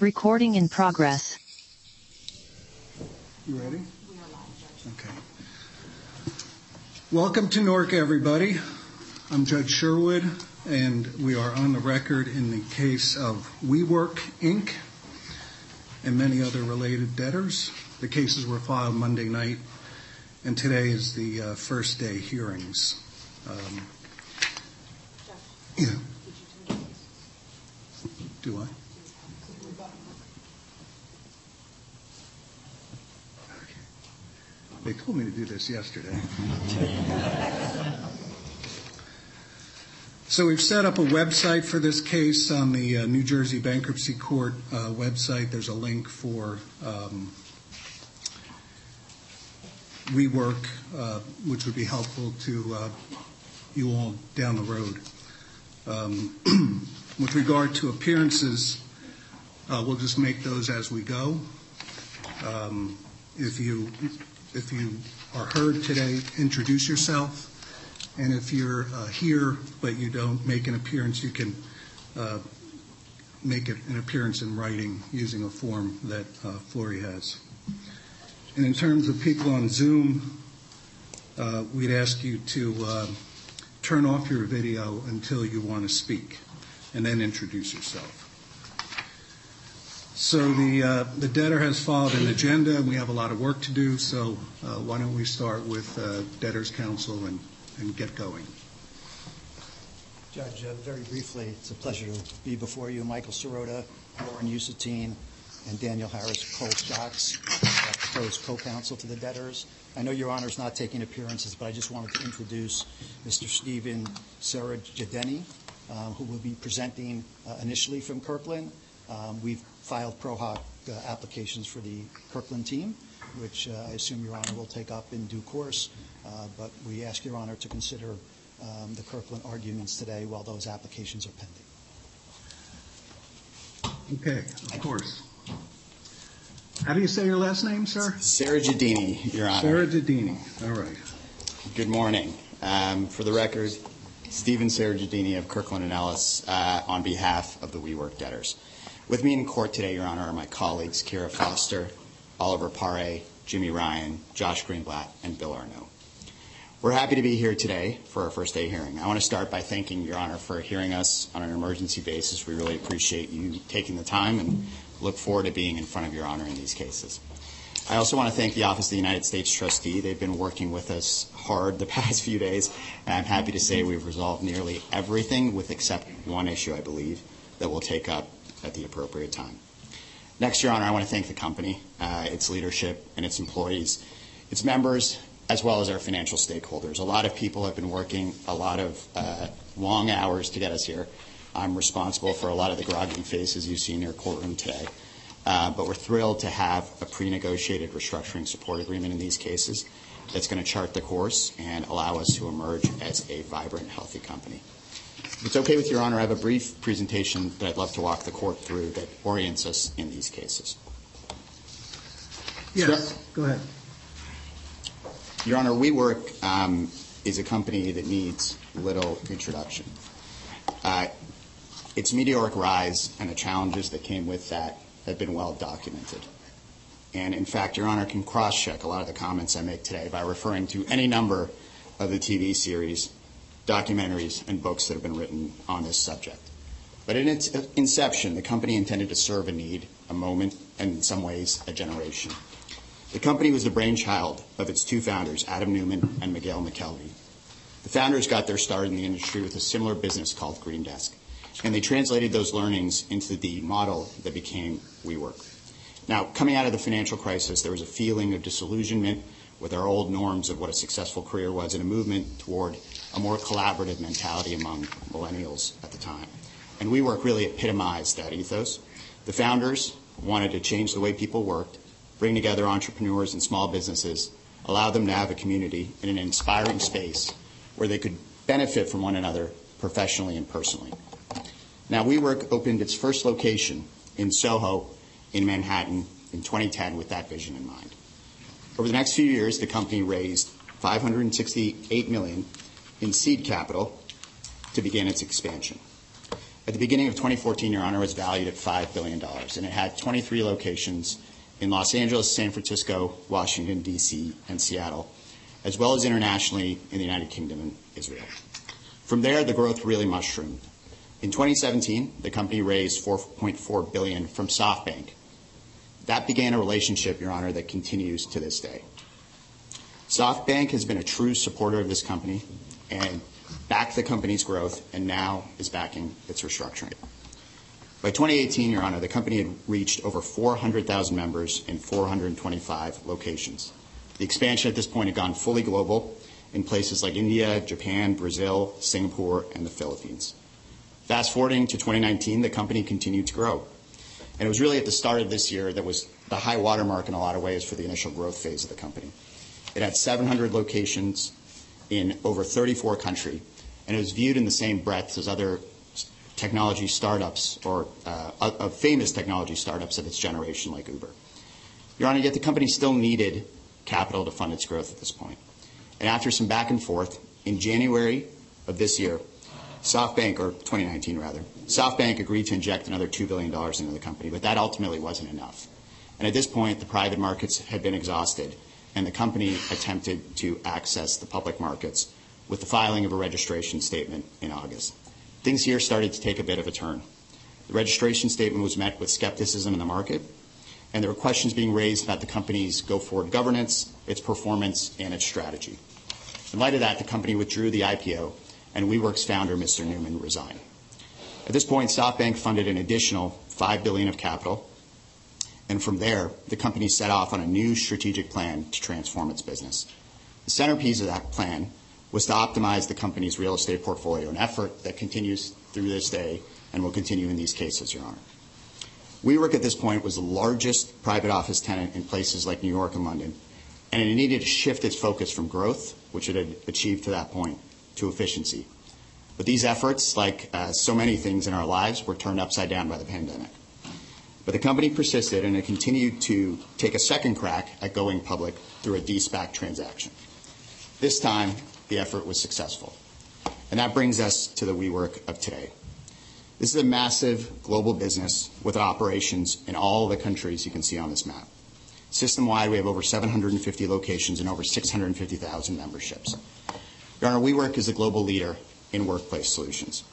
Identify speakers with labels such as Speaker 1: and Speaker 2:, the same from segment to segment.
Speaker 1: Recording in progress.
Speaker 2: You ready? We are live, Judge. Okay. Welcome to Newark, everybody. I'm Judge Sherwood, and we are on the record in the case of WeWork, Inc. and many other related debtors. The cases were filed Monday night, and today is the uh, first day hearings. Um, yeah. Do I? They told me to do this yesterday. So we've set up a website for this case on the uh, New Jersey Bankruptcy Court uh, website. There's a link for um, WeWork, uh, which would be helpful to uh, you all down the road. Um, with regard to appearances, uh, we'll just make those as we go. Um, if you if you are heard today, introduce yourself. And if you're uh, here but you don't make an appearance, you can uh, make an appearance in writing using a form that uh, Flory has. And in terms of people on Zoom, uh, we'd ask you to uh, turn off your video until you want to speak and then introduce yourself. So the, uh, the debtor has filed an agenda, and we have a lot of work to do, so uh, why don't we start with uh, debtor's counsel and, and get going.
Speaker 3: Judge, very briefly, it's a pleasure to be before you. Michael Sirota, Warren Usatine, and Daniel Harris, Cole Schotz, proposed co-counsel to the debtors. I know Your Honor is not taking appearances, but I just wanted to introduce Mr. Steven Serajeddini, um, who will be presenting initially from Kirkland. Um, we've filed Pro Hac uh, applications for the Kirkland team, which uh, I assume Your Honor will take up in due course. Uh, but we ask Your Honor to consider um, the Kirkland arguments today while those applications are pending.
Speaker 2: Okay, of course. How do you say your last name, sir?
Speaker 4: Serajeddini, Your Honor.
Speaker 2: Serajeddini. All right.
Speaker 4: Good morning. Um, for the record, Steven Sarah Serajeddini of Kirkland and Ellis uh, on behalf of the WeWork debtors. With me in court today, Your Honor, are my colleagues Kira Foster, Oliver Pare, Jimmy Ryan, Josh Greenblatt, and Bill Arnault. We're happy to be here today for our first day hearing. I want to start by thanking Your Honor for hearing us on an emergency basis. We really appreciate you taking the time and look forward to being in front of Your Honor in these cases. I also want to thank the Office of the United States Trustee. They've been working with us hard the past few days, and I'm happy to say we've resolved nearly everything with except one issue, I believe, that we'll take up at the appropriate time. Next, Your Honor, I want to thank the company, uh, its leadership, and its employees, its members, as well as our financial stakeholders. A lot of people have been working a lot of uh, long hours to get us here. I'm responsible for a lot of the groggy faces you see in your courtroom today. Uh, but we're thrilled to have a pre-negotiated restructuring support agreement in these cases that's going to chart the course and allow us to emerge as a vibrant, healthy company. If it's okay with Your Honor, I have a brief presentation that I'd love to walk the court through that orients us in these cases.
Speaker 2: Yes, go ahead.
Speaker 4: Your Honor, WeWork um, is a company that needs little introduction. Uh, its meteoric rise and the challenges that came with that have been well documented. And in fact, Your Honor can cross-check a lot of the comments I make today by referring to any number of the TV series documentaries and books that have been written on this subject. But in its inception, the company intended to serve a need, a moment, and in some ways, a generation. The company was the brainchild of its two founders, Adam Neumann and Miguel McKelvey. The founders got their start in the industry with a similar business called Green Desk, and they translated those learnings into the model that became WeWork. Now, coming out of the financial crisis, there was a feeling of disillusionment with our old norms of what a successful career was and a movement toward a more collaborative mentality among millennials at the time. And WeWork really epitomized that ethos. The founders wanted to change the way people worked, bring together entrepreneurs and small businesses, allow them to have a community in an inspiring space where they could benefit from one another professionally and personally. Now, WeWork opened its first location in Soho in Manhattan in 2010 with that vision in mind. Over the next few years, the company raised 568 million in seed capital to begin its expansion. at the beginning of 2014, Your Honor, was valued at $5 billion, and it had 23 locations in Los Angeles, San Francisco, Washington, D.C., and Seattle, as well as internationally in the United Kingdom and Israel. From there, the growth really mushroomed. In 2017, the company raised 4.4 billion from SoftBank. That began a relationship, Your Honor, that continues to this day. SoftBank has been a true supporter of this company and backed the company's growth and now is backing its restructuring. By 2018, Your Honor, the company had reached over 400,000 members in 425 locations. The expansion at this point had gone fully global in places like India, Japan, Brazil, Singapore, and the Philippines. Fast forwarding to 2019, the company continued to grow. And it was really at the start of this year that was the high watermark in a lot of ways for the initial growth phase of the company. It had 700 locations in over 34 countries, and it was viewed in the same breadth as other technology startups or uh, famous technology startups of its generation like Uber. Your Honor, yet the company still needed capital to fund its growth at this point. And after some back and forth, in January of this year, SoftBank, or 2019 rather, SoftBank agreed to inject another $2 billion into the company, but that ultimately wasn't enough. And at this point, the private markets had been exhausted, and the company attempted to access the public markets with the filing of a registration statement in August. Things here started to take a bit of a turn. The registration statement was met with skepticism in the market, and there were questions being raised about the company's go-forward governance, its performance, and its strategy. In light of that, the company withdrew the IPO, and WeWork's founder, Mr. Neumann, resigned. At this point, SoftBank funded an additional 5 billion of capital, and from there, the company set off on a new strategic plan to transform its business. The centerpiece of that plan was to optimize the company's real estate portfolio, an effort that continues through this day and will continue in these cases, Your Honor. WeWork at this point was the largest private office tenant in places like New York and London, and it needed to shift its focus from growth, which it had achieved to that point, to efficiency. But these efforts, like uh, so many things in our lives, were turned upside down by the pandemic. But the company persisted and it continued to take a second crack at going public through a de-SPAC transaction. This time, the effort was successful. And that brings us to the WeWork of today. This is a massive global business with operations in all the countries you can see on this map. System-wide, we have over 750 locations and over 650,000 memberships. Your Honor, WeWork is a global leader in workplace solutions.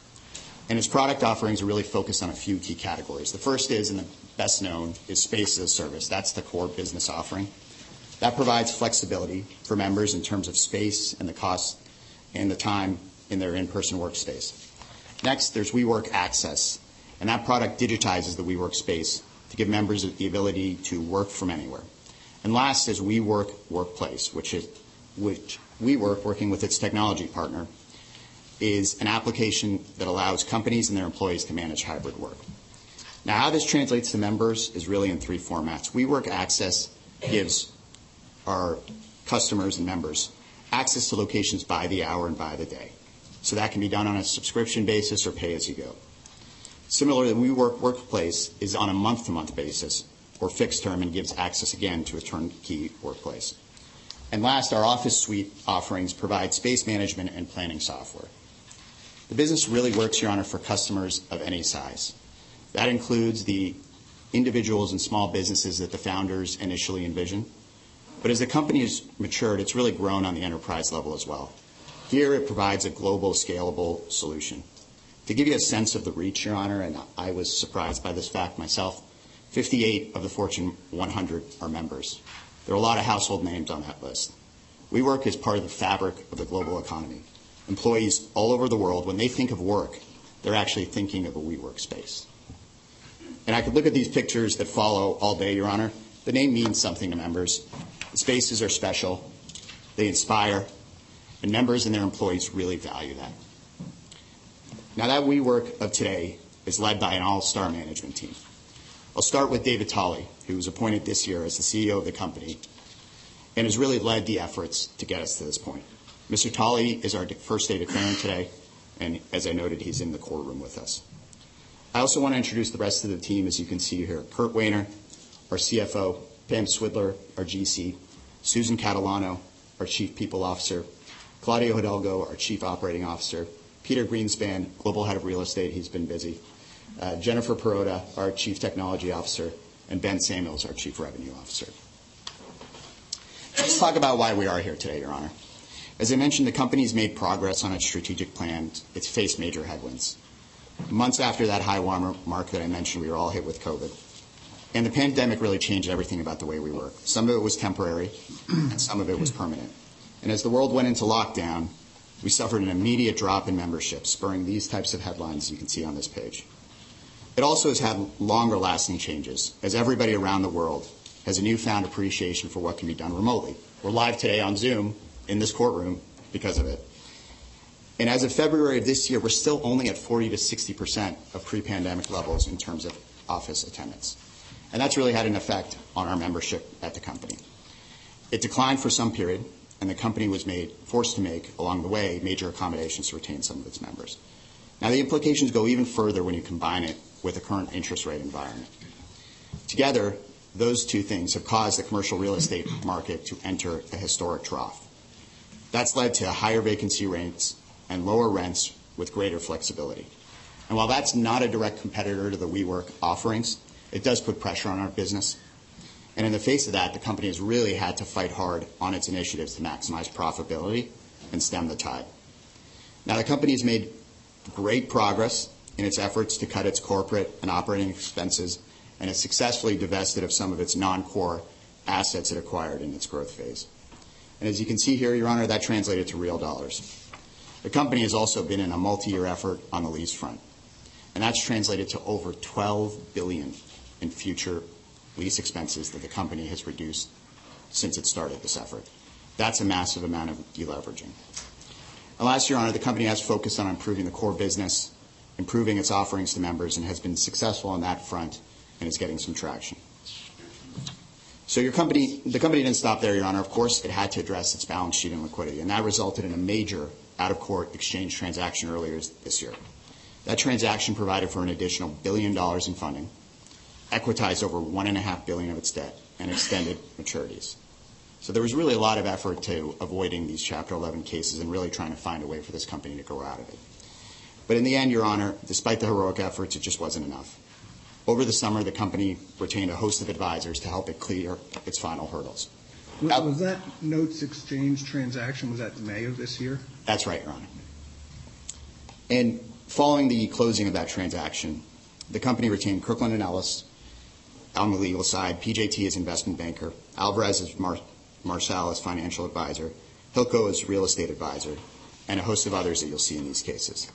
Speaker 4: And its product offerings are really focused on a few key categories. The first is, and the best known, is space as a service. That's the core business offering. That provides flexibility for members in terms of space and the cost and the time in their in-person workspace. Next, there's WeWork Access, and that product digitizes the WeWork space to give members the ability to work from anywhere. And last is WeWork Workplace, which is which WeWork, working with its technology partner, is an application that allows companies and their employees to manage hybrid work. Now, how this translates to members is really in three formats. WeWork Access gives our customers and members access to locations by the hour and by the day. So that can be done on a subscription basis or pay as you go. Similarly, WeWork Workplace is on a month-to-month basis or fixed term and gives access again to a turnkey workplace. And last, our Office Suite offerings provide space management and planning software. The business really works, Your Honor, for customers of any size. That includes the individuals and small businesses that the founders initially envisioned. But as the company has matured, it's really grown on the enterprise level as well. Here, it provides a global, scalable solution. To give you a sense of the reach, Your Honor, and I was surprised by this fact myself, 58 of the Fortune 100 are members. There are a lot of household names on that list. WeWork is part of the fabric of the global economy. Employees all over the world, when they think of work, they're actually thinking of a WeWork space. And I could look at these pictures that follow all day, Your Honor. The name means something to members. The spaces are special. They inspire. And members and their employees really value that. Now, that WeWork of today is led by an all-star management team. I'll start with David Tolley, who was appointed this year as the CEO of the company and has really led the efforts to get us to this point. Mr. Tolley is our first day declarant today, and as I noted, he's in the courtroom with us. I also want to introduce the rest of the team, as you can see here. Kurt Wehner, our CFO, Pam Swidler, our GC, Susan Catalano, our Chief People Officer, Claudio Hidalgo, our Chief Operating Officer, Peter Greenspan, Global Head of Real Estate, he's been busy, uh, Jennifer Perota, our Chief Technology Officer, and Ben Samuels, our Chief Revenue Officer. Let's talk about why we are here today, Your Honor. As I mentioned, the company's made progress on its strategic plan. It's faced major headwinds. Months after that high water mark that I mentioned, we were all hit with COVID. And the pandemic really changed everything about the way we work. Some of it was temporary, and some of it was permanent. And as the world went into lockdown, we suffered an immediate drop in membership, spurring these types of headlines you can see on this page. It also has had longer lasting changes, as everybody around the world has a newfound appreciation for what can be done remotely. We're live today on Zoom in this courtroom because of it. And as of February of this year, we're still only at 40 to 60% of pre-pandemic levels in terms of office attendance. And that's really had an effect on our membership at the company. It declined for some period, and the company was made, forced to make, along the way, major accommodations to retain some of its members. Now, the implications go even further when you combine it with the current interest rate environment. Together, those two things have caused the commercial real estate market to enter a historic trough. That's led to higher vacancy rates and lower rents with greater flexibility. And while that's not a direct competitor to the WeWork offerings, it does put pressure on our business. And in the face of that, the company has really had to fight hard on its initiatives to maximize profitability and stem the tide. Now, the company has made great progress in its efforts to cut its corporate and operating expenses and has successfully divested of some of its non-core assets it acquired in its growth phase. And as you can see here, Your Honor, that translated to real dollars. The company has also been in a multi-year effort on the lease front, and that's translated to over 12 billion in future lease expenses that the company has reduced since it started this effort. That's a massive amount of deleveraging. And last, Your Honor, the company has focused on improving the core business, improving its offerings to members, and has been successful on that front and is getting some traction. So your company, the company didn't stop there, Your Honor. Of course, it had to address its balance sheet and liquidity, and that resulted in a major out-of-court exchange transaction earlier this year. That transaction provided for an additional billion dollars in funding, equitized over one and a half billion of its debt, and extended maturities. So there was really a lot of effort to avoiding these Chapter 11 cases and really trying to find a way for this company to grow out of it. But in the end, Your Honor, despite the heroic efforts, it just wasn't enough. Over the summer, the company retained a host of advisors to help it clear its final hurdles.
Speaker 2: Was uh, was that notes exchange transaction, was that May of this year?
Speaker 4: That's right, Your Honor. And following the closing of that transaction, the company retained Kirkland and Ellis on the legal side, PJT as investment banker, Alvarez as Mar- Marsal as financial advisor, Hilco as real estate advisor, and a host of others that you'll see in these cases.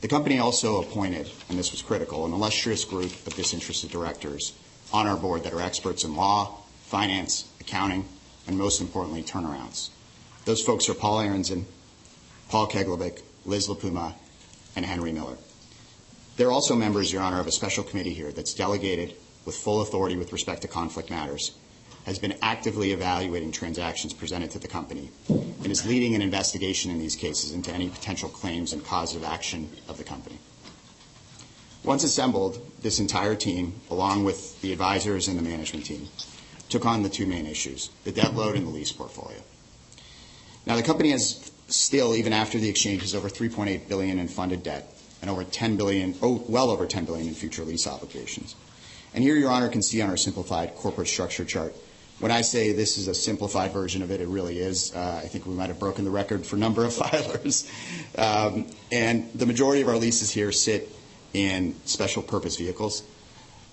Speaker 4: The company also appointed, and this was critical, an illustrious group of disinterested directors on our board that are experts in law, finance, accounting, and most importantly, turnarounds. Those folks are Paul Aronzon, Paul Keglevic, Liz LaPuma, and Henry Miller. They're also members, Your Honor, of a special committee here that's delegated with full authority with respect to conflict matters, has been actively evaluating transactions presented to the company, and is leading an investigation in these cases into any potential claims and cause of action of the company. Once assembled, this entire team, along with the advisors and the management team, took on the two main issues, the debt load and the lease portfolio. Now, the company has still, even after the exchange, has over 3.8 billion in funded debt and over 10 billion, oh, well over 10 billion in future lease obligations. And here, Your Honor, can see on our simplified corporate structure chart. When I say this is a simplified version of it, it really is. Uh, I think we might have broken the record for number of filers. Um, and the majority of our leases here sit in special purpose vehicles.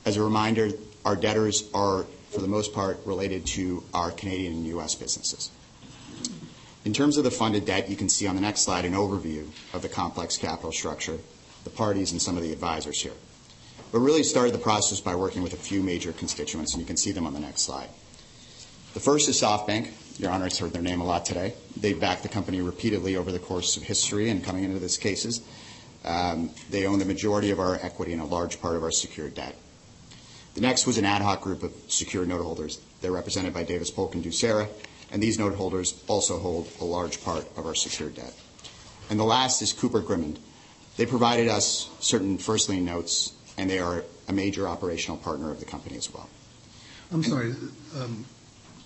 Speaker 4: As a reminder, our debtors are, for the most part, related to our Canadian and U.S. businesses. In terms of the funded debt, you can see on the next slide an overview of the complex capital structure, the parties, and some of the advisors here. But really started the process by working with a few major constituents, and you can see them on the next slide. The first is SoftBank. Your Honor has heard their name a lot today. They've backed the company repeatedly over the course of history and coming into these cases. Um, they own the majority of our equity and a large part of our secured debt. The next was an ad hoc group of secured note holders. They're represented by Davis Polk and Ducera, and these note holders also hold a large part of our secured debt. And the last is Cupar Grimmond. They provided us certain first lien notes, and they are a major operational partner of the company as well.
Speaker 2: I'm sorry, um,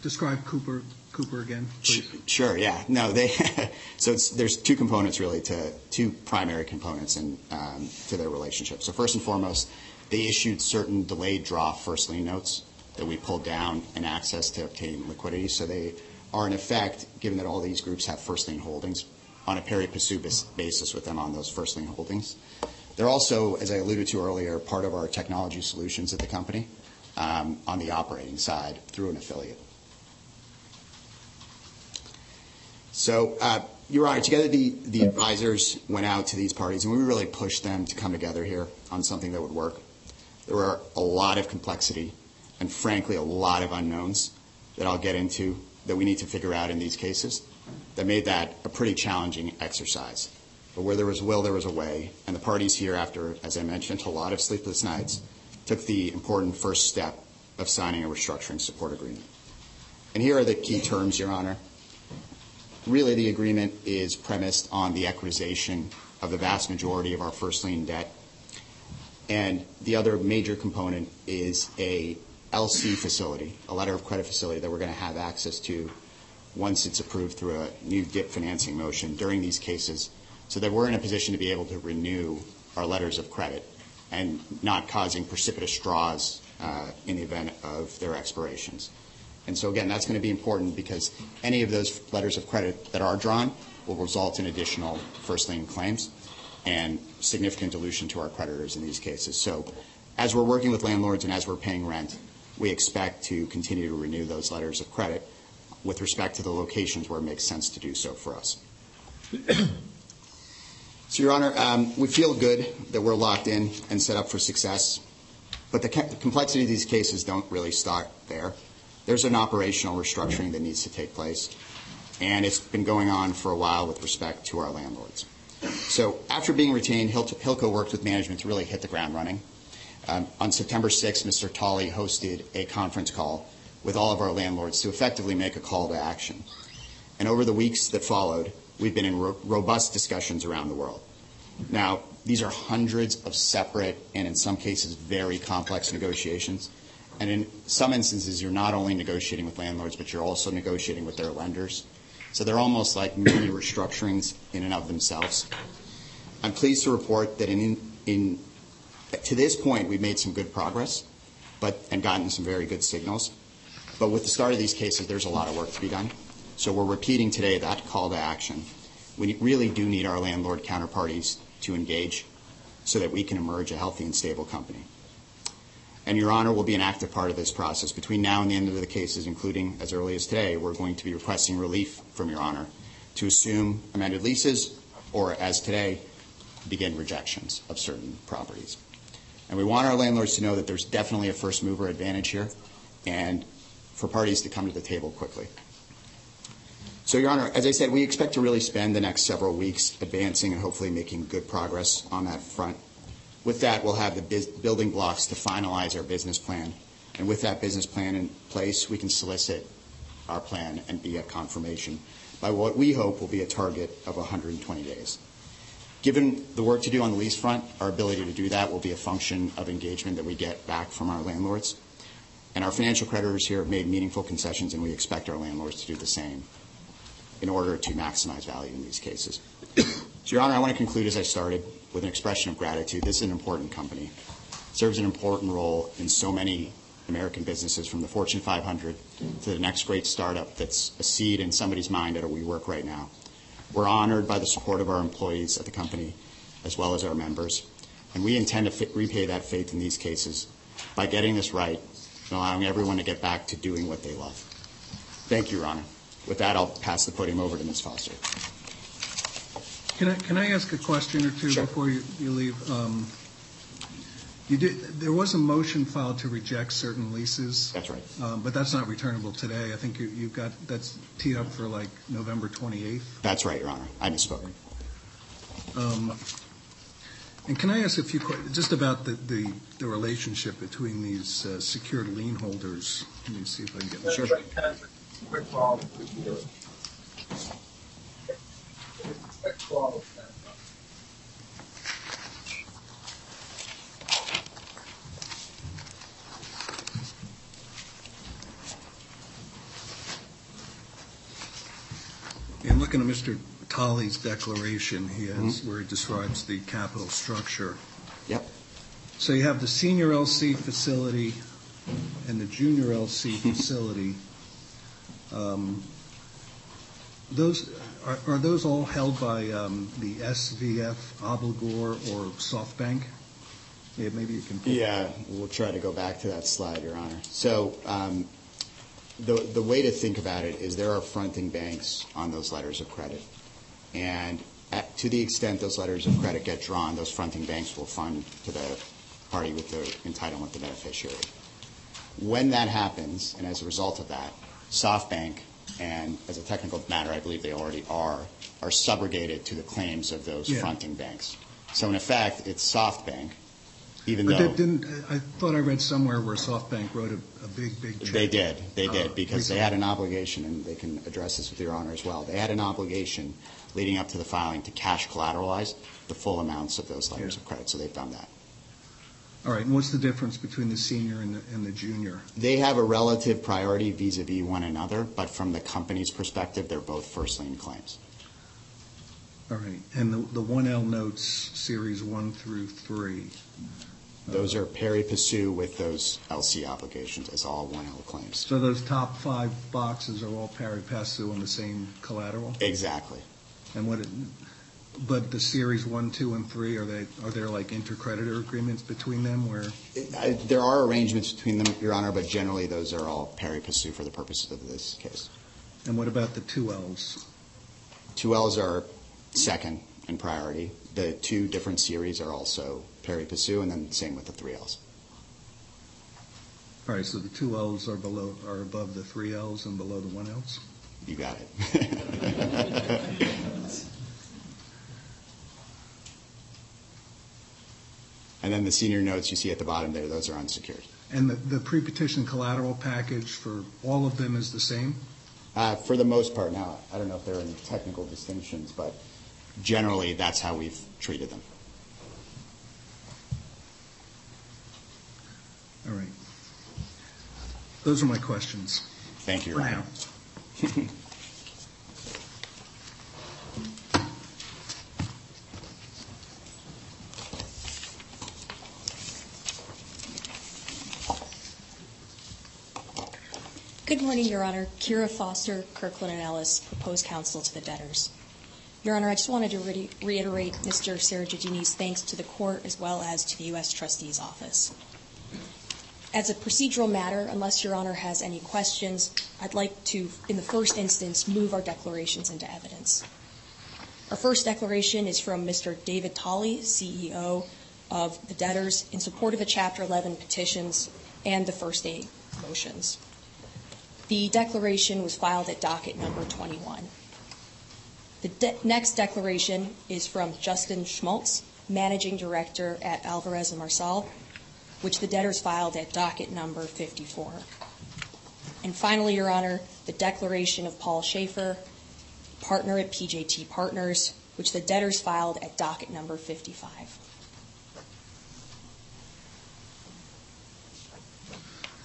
Speaker 2: describe Cupar Cupar again, please?
Speaker 4: Sure, yeah. No, they, so it's, there's two components really to, two primary components in, um, to their relationship. So first and foremost, they issued certain delayed draw first lien notes that we pulled down and access to obtain liquidity. So they are in effect, given that all these groups have first lien holdings, on a pari passu basis with them on those first lien holdings. They're also, as I alluded to earlier, part of our technology solutions at the company um, on the operating side through an affiliate. So, uh, Your Honor, together the, the advisors went out to these parties, and we really pushed them to come together here on something that would work. There were a lot of complexity and, frankly, a lot of unknowns that I'll get into that we need to figure out in these cases that made that a pretty challenging exercise. But where there was will, there was a way, and the parties here, after, as I mentioned, a lot of sleepless nights, took the important first step of signing a restructuring support agreement. And here are the key terms, Your Honor. Really, the agreement is premised on the equitization of the vast majority of our first lien debt. And the other major component is a LC facility, a letter of credit facility that we're going to have access to once it's approved through a new DIP financing motion during these cases, so that we're in a position to be able to renew our letters of credit and not causing precipitous draws uh, in the event of their expirations. And so again, that's going to be important because any of those letters of credit that are drawn will result in additional first lien claims and significant dilution to our creditors in these cases. So as we're working with landlords and as we're paying rent, we expect to continue to renew those letters of credit with respect to the locations where it makes sense to do so for us. So, Your Honor, um, we feel good that we're locked in and set up for success, but the, the complexity of these cases don't really start there. There's an operational restructuring that needs to take place, and it's been going on for a while with respect to our landlords. So after being retained, Hilco worked with management to really hit the ground running. Um, on September 6th, Mr. Tolley hosted a conference call with all of our landlords to effectively make a call to action. And over the weeks that followed, we've been in ro- robust discussions around the world. Now, these are hundreds of separate and in some cases very complex negotiations. And in some instances, you're not only negotiating with landlords, but you're also negotiating with their lenders. So they're almost like mini restructurings in and of themselves. I'm pleased to report that in, in, to this point, we've made some good progress but, and gotten some very good signals. But with the start of these cases, there's a lot of work to be done. So we're repeating today that call to action. We really do need our landlord counterparties to engage so that we can emerge a healthy and stable company. And Your Honor will be an active part of this process. Between now and the end of the cases, including as early as today, we're going to be requesting relief from Your Honor to assume amended leases or, as today, begin rejections of certain properties. And we want our landlords to know that there's definitely a first mover advantage here and for parties to come to the table quickly. So, Your Honor, as I said, we expect to really spend the next several weeks advancing and hopefully making good progress on that front. With that, we'll have the building blocks to finalize our business plan. And with that business plan in place, we can solicit our plan and be at confirmation by what we hope will be a target of 120 days. Given the work to do on the lease front, our ability to do that will be a function of engagement that we get back from our landlords. And our financial creditors here have made meaningful concessions, and we expect our landlords to do the same in order to maximize value in these cases. So, Your Honor, I want to conclude as I started with an expression of gratitude. This is an important company. It serves an important role in so many American businesses, from the Fortune 500 to the next great startup that's a seed in somebody's mind at a WeWork right now. We're honored by the support of our employees at the company, as well as our members, and we intend to fi- repay that faith in these cases by getting this right and allowing everyone to get back to doing what they love. Thank you, Your Honor. With that, I'll pass the podium over to Ms. Foster.
Speaker 2: Can I, can I ask a question or two before you, you leave? Um, You did, there was a motion filed to reject certain leases,
Speaker 4: That's right.
Speaker 2: um, but that's not returnable today. I think you, you've got, that's teed up for like November 28th.
Speaker 4: That's right, Your Honor. I misspoke.
Speaker 2: Um, And can I ask a few questions, just about the, the, the relationship between these uh, secured lien holders? Let me see if I can get.
Speaker 4: Sure.
Speaker 5: Quick call. Quick call.
Speaker 2: looking at Mr. Tolley's declaration, he has, where he describes the capital structure.
Speaker 4: Yep.
Speaker 2: So you have the senior LC facility and the junior LC facility. Um, Those, are those all held by um, the SVF Obligor or SoftBank? Maybe you can.
Speaker 4: Yeah, we'll try to go back to that slide, Your Honor. So um, the the way to think about it is there are fronting banks on those letters of credit. And to the extent those letters of credit get drawn, those fronting banks will fund to the party with the entitlement, the beneficiary. When that happens, and as a result of that, SoftBank, and as a technical matter, I believe they already are, are subrogated to the claims of those
Speaker 2: Yeah.
Speaker 4: fronting banks. So in effect, it's SoftBank, even
Speaker 2: But
Speaker 4: though.
Speaker 2: they didn't, I thought I read somewhere where SoftBank wrote a, a big, big check.
Speaker 4: They did, they
Speaker 2: Uh,
Speaker 4: did, because they had an obligation, and they can address this with Your Honor as well. They had an obligation leading up to the filing to cash collateralize the full amounts of those letters
Speaker 2: Yeah.
Speaker 4: of credit, so they've done that.
Speaker 2: All right, and what's the difference between the senior and the, and the junior?
Speaker 4: They have a relative priority vis-à-vis one another, but from the company's perspective, they're both first lien claims.
Speaker 2: All right, and the, the 1L notes, series one through three,
Speaker 4: Those are pari passu with those LC obligations as all 1L claims.
Speaker 2: so those top five boxes are all pari passu on the same collateral?
Speaker 4: Exactly.
Speaker 2: And but the series one, two, and three, are they, are there like intercreditor agreements between them where,
Speaker 4: There are arrangements between them, Your Honor, but generally those are all pari passu for the purposes of this case.
Speaker 2: and what about the two Ls?
Speaker 4: Two Ls are second in priority. The two different series are also pari passu, and then same with the three Ls.
Speaker 2: All right, so the two Ls are below, are above the three Ls and below the one Ls?
Speaker 4: You got it. And then the senior notes you see at the bottom there, those are unsecured.
Speaker 2: And the, the pre-petition collateral package for all of them is the same?
Speaker 4: Uh, For the most part, now, I don't know if there are any technical distinctions, but generally, that's how we've treated them.
Speaker 2: All right. Those are my questions.
Speaker 4: Thank you,
Speaker 2: For now.
Speaker 6: Good morning, Your Honor. Kira Foster, Kirkland and Ellis, proposed counsel to the debtors. Your Honor, I just wanted to reiterate Mr. Serajeddini's thanks to the court as well as to the U.S. Trustee's Office. As a procedural matter, unless Your Honor has any questions, I'd like to, in the first instance, move our declarations into evidence. Our first declaration is from Mr. David Tolley, CEO of the debtors, in support of the Chapter 11 petitions and the first day motions. The declaration was filed at docket number 21. The next declaration is from Justin Schmaltz, Managing Director at Alvarez and Marsal, which the debtors filed at docket number 54. And finally, Your Honor, the declaration of Paul Schaefer, partner at PJT Partners, which the debtors filed at docket number 55.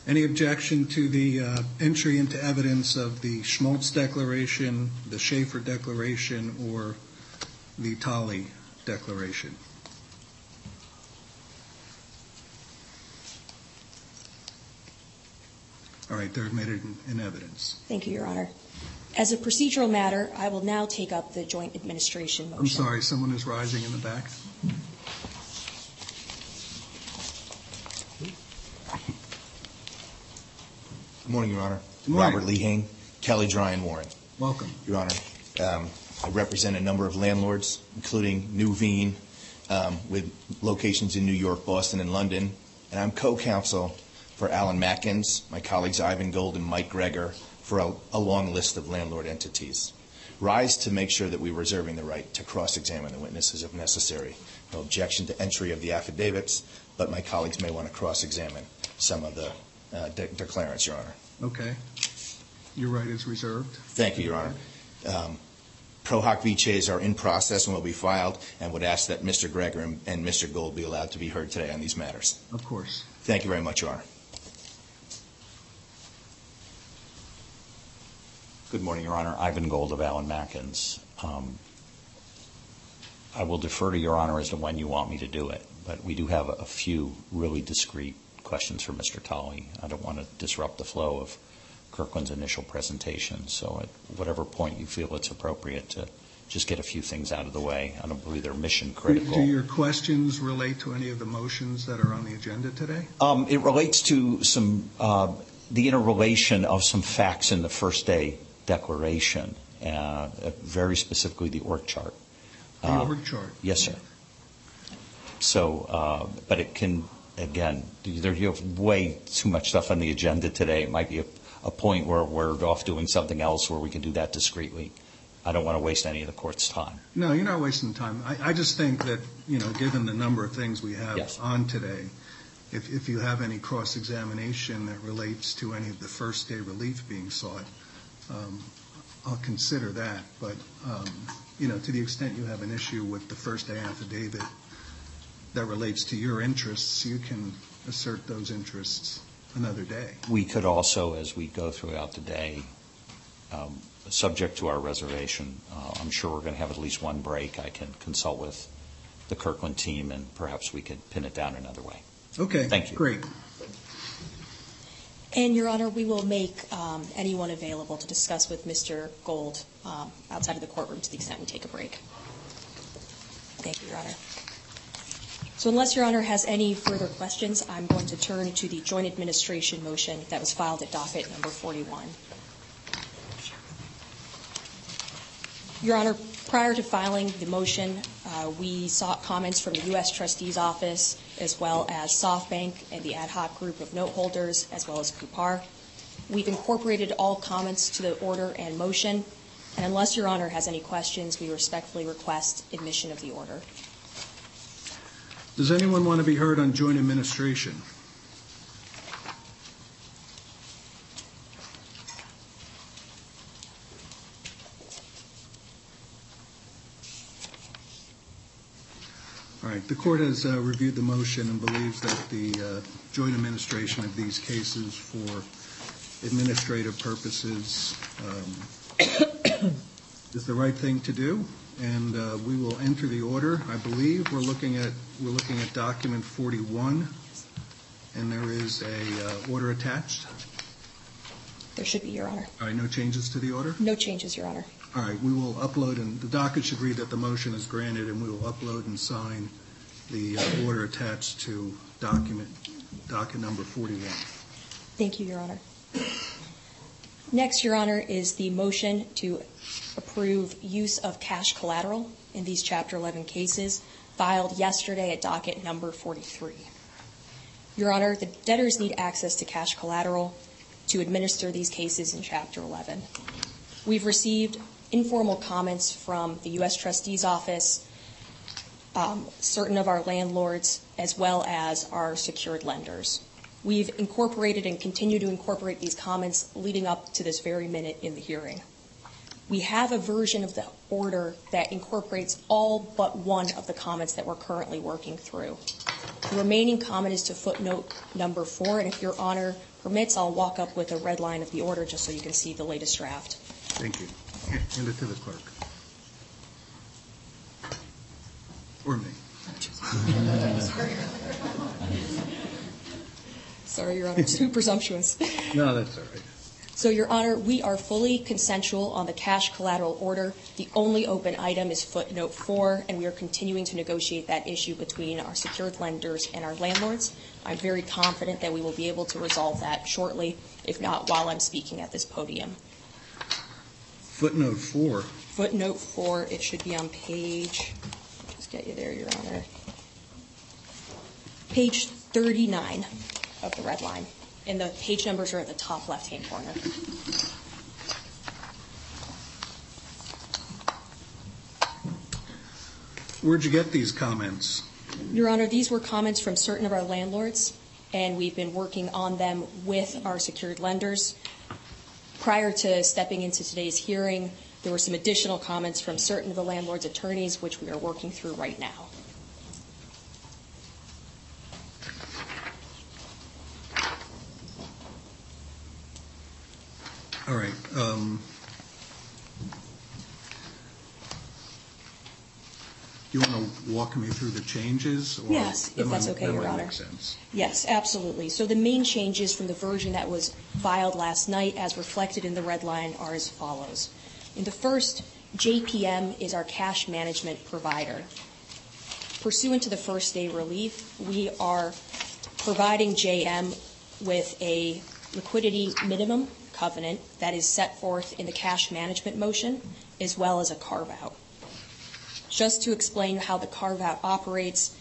Speaker 2: Any objection to the uh, entry into evidence of the Schmaltz Declaration, the Schaefer Declaration, or the Tolley Declaration? All right, they're admitted in evidence.
Speaker 6: Thank you, Your Honor. As a procedural matter, I will now take up the joint administration motion.
Speaker 2: I'm sorry, someone is rising in the back.
Speaker 7: Good morning, Your Honor.
Speaker 2: Good morning.
Speaker 7: Robert Lehane, Kelley Drye and Warren.
Speaker 2: Welcome.
Speaker 7: Your Honor, um, I represent a number of landlords, including Nuveen, um, with locations in New York, Boston, and London, and I'm co-counsel for Allen Matkins, my colleagues Ivan Gold and Mike Greger, for a, long list of landlord entities. Rise to make sure that we're reserving the right to cross-examine the witnesses if necessary. No objection to entry of the affidavits, but my colleagues may want to cross-examine some of the declarants, Your Honor.
Speaker 2: Okay. Your right is reserved.
Speaker 7: Thank you, Your Honor. Um, Pro hac vices are in process and will be filed, and would ask that Mr. Greger and- and Mr. Gold be allowed to be heard today on these matters.
Speaker 2: Of course.
Speaker 7: Thank you very much, Your Honor.
Speaker 8: Good morning, Your Honor. Ivan Gold of Allen Matkins. Um, I will defer to Your Honor as to when you want me to do it, but we do have a few really discrete questions for Mr. Tolley. I don't want to disrupt the flow of Kirkland's initial presentation, so at whatever point you feel it's appropriate to just get a few things out of the way. I don't believe they're mission critical.
Speaker 2: Do your questions relate to any of the motions that are on the agenda today?
Speaker 8: Um, it relates to some uh, the interrelation of some facts in the first day declaration, uh, very specifically the org chart.
Speaker 2: The
Speaker 8: Uh,
Speaker 2: org chart?
Speaker 8: Yes, sir. So, uh, but it can, again, you have way too much stuff on the agenda today. It might be a, a point where we're off doing something else where we can do that discreetly. I don't want to waste any of the court's time.
Speaker 2: No, you're not wasting time. I, just think that, you know, given the number of things we have
Speaker 8: Yes.
Speaker 2: on today, if, if you have any cross-examination that relates to any of the first day relief being sought, um, I'll consider that. But, um, you know, to the extent you have an issue with the first day affidavit that relates to your interests, you can assert those interests another day.
Speaker 8: We could also, as we go throughout the day, um, subject to our reservation, uh, I'm sure we're going to have at least one break. I can consult with the Kirkland team, and perhaps we could pin it down another way.
Speaker 2: Okay.
Speaker 8: Thank you.
Speaker 2: Great.
Speaker 6: And, Your Honor, we will make um, anyone available to discuss with Mr. Gold um, outside of the courtroom to the extent we take a break. Thank you, Your Honor. So unless Your Honor has any further questions, I'm going to turn to the joint administration motion that was filed at docket number 41. Your Honor, prior to filing the motion, uh, we sought comments from the U.S. Trustee's Office, as well as SoftBank and the ad hoc group of note holders, as well as Cupar. We've incorporated all comments to the order and motion, and unless Your Honor has any questions, we respectfully request admission of the order.
Speaker 2: Does anyone want to be heard on joint administration? All right, the court has uh, reviewed the motion and believes that the uh, joint administration of these cases for administrative purposes um, is the right thing to do, and uh, we will enter the order. I believe we're looking at, we're looking at document 41, and there is a uh, order attached.
Speaker 6: There should be, Your Honor.
Speaker 2: All right, no changes to the order?
Speaker 6: No changes, Your Honor.
Speaker 2: All right, we will upload, and the docket should read that the motion is granted, and we will upload and sign the uh, order attached to document, docket number 41.
Speaker 6: Thank you, Your Honor. Next, Your Honor, is the motion to approve use of cash collateral in these Chapter 11 cases filed yesterday at docket number 43. Your Honor, the debtors need access to cash collateral to administer these cases in Chapter 11. We've received informal comments from the U.S. Trustee's Office, um, certain of our landlords, as well as our secured lenders. We've incorporated and continue to incorporate these comments leading up to this very minute in the hearing. We have a version of the order that incorporates all but one of the comments that we're currently working through. The remaining comment is to footnote number four, and if Your Honor permits, I'll walk up with a red line of the order just so you can see the latest draft.
Speaker 2: Thank you. Hand it to the clerk. Or me.
Speaker 6: Sorry, Your Honor, too presumptuous.
Speaker 2: No, that's all right.
Speaker 6: So, Your Honor, we are fully consensual on the cash collateral order. The only open item is footnote four, and we are continuing to negotiate that issue between our secured lenders and our landlords. I'm very confident that we will be able to resolve that shortly, if not while I'm speaking at this podium.
Speaker 2: Footnote four.
Speaker 6: Footnote four, it should be on page, just get you there, Your Honor. Page 39 of the red line, and the page numbers are at the top left-hand corner.
Speaker 2: Where'd you get these comments?
Speaker 6: Your Honor, these were comments from certain of our landlords, and we've been working on them with our secured lenders. Prior to stepping into today's hearing, there were some additional comments from certain of the landlord's attorneys, which we are working through right now.
Speaker 2: All right. Do you want to walk me through the changes?
Speaker 6: Yes, if that's okay, Your Honor.
Speaker 2: Sense.
Speaker 6: Yes, absolutely. So the main changes from the version that was filed last night as reflected in the red line are as follows. In the first, JPM is our cash management provider. Pursuant to the first-day relief, we are providing JM with a liquidity minimum covenant that is set forth in the cash management motion, as well as a carve-out. Just to explain how the carve-out operates,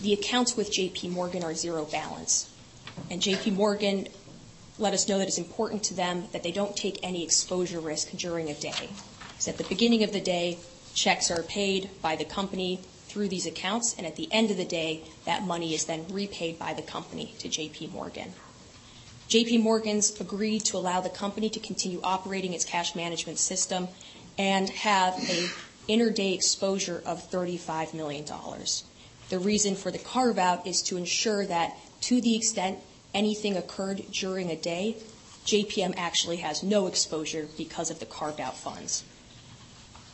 Speaker 6: the accounts with JP Morgan are zero balance. And JP Morgan let us know that it's important to them that they don't take any exposure risk during a day. So at the beginning of the day, checks are paid by the company through these accounts, and at the end of the day, that money is then repaid by the company to JP Morgan. JP Morgan's agreed to allow the company to continue operating its cash management system and have a interday exposure of $35 million. The reason for the carve-out is to ensure that to the extent anything occurred during a day, JPM actually has no exposure because of the carved-out funds.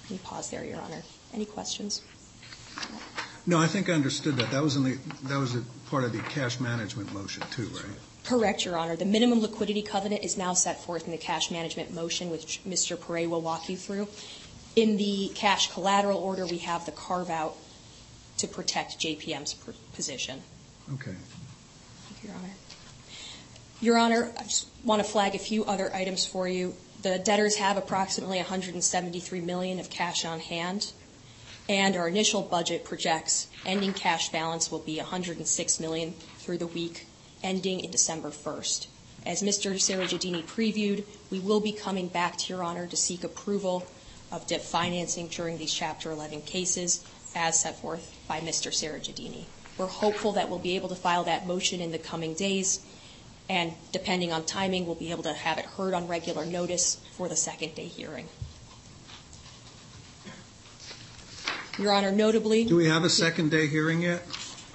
Speaker 6: Let me pause there, Your Honor. Any questions?
Speaker 2: No, I think I understood that. That was part of the cash management motion too, right?
Speaker 6: Correct, Your Honor. The minimum liquidity covenant is now set forth in the cash management motion, which Mr. Paré will walk you through. In the cash collateral order, we have the carve-out to protect JPM's position.
Speaker 2: Okay.
Speaker 6: Thank you, Your Honor. Your Honor, I just want to flag a few other items for you. The debtors have approximately 173 million of cash on hand, and our initial budget projects ending cash balance will be 106 million through the week ending in December 1st. As Mr. Serajeddini previewed, we will be coming back to Your Honor to seek approval of debt financing during these Chapter 11 cases as set forth by Mr. Serajeddini. We're hopeful that we'll be able to file that motion in the coming days, and depending on timing, we'll be able to have it heard on regular notice for the second day hearing. Your Honor, notably,
Speaker 2: Do we have a second day hearing yet?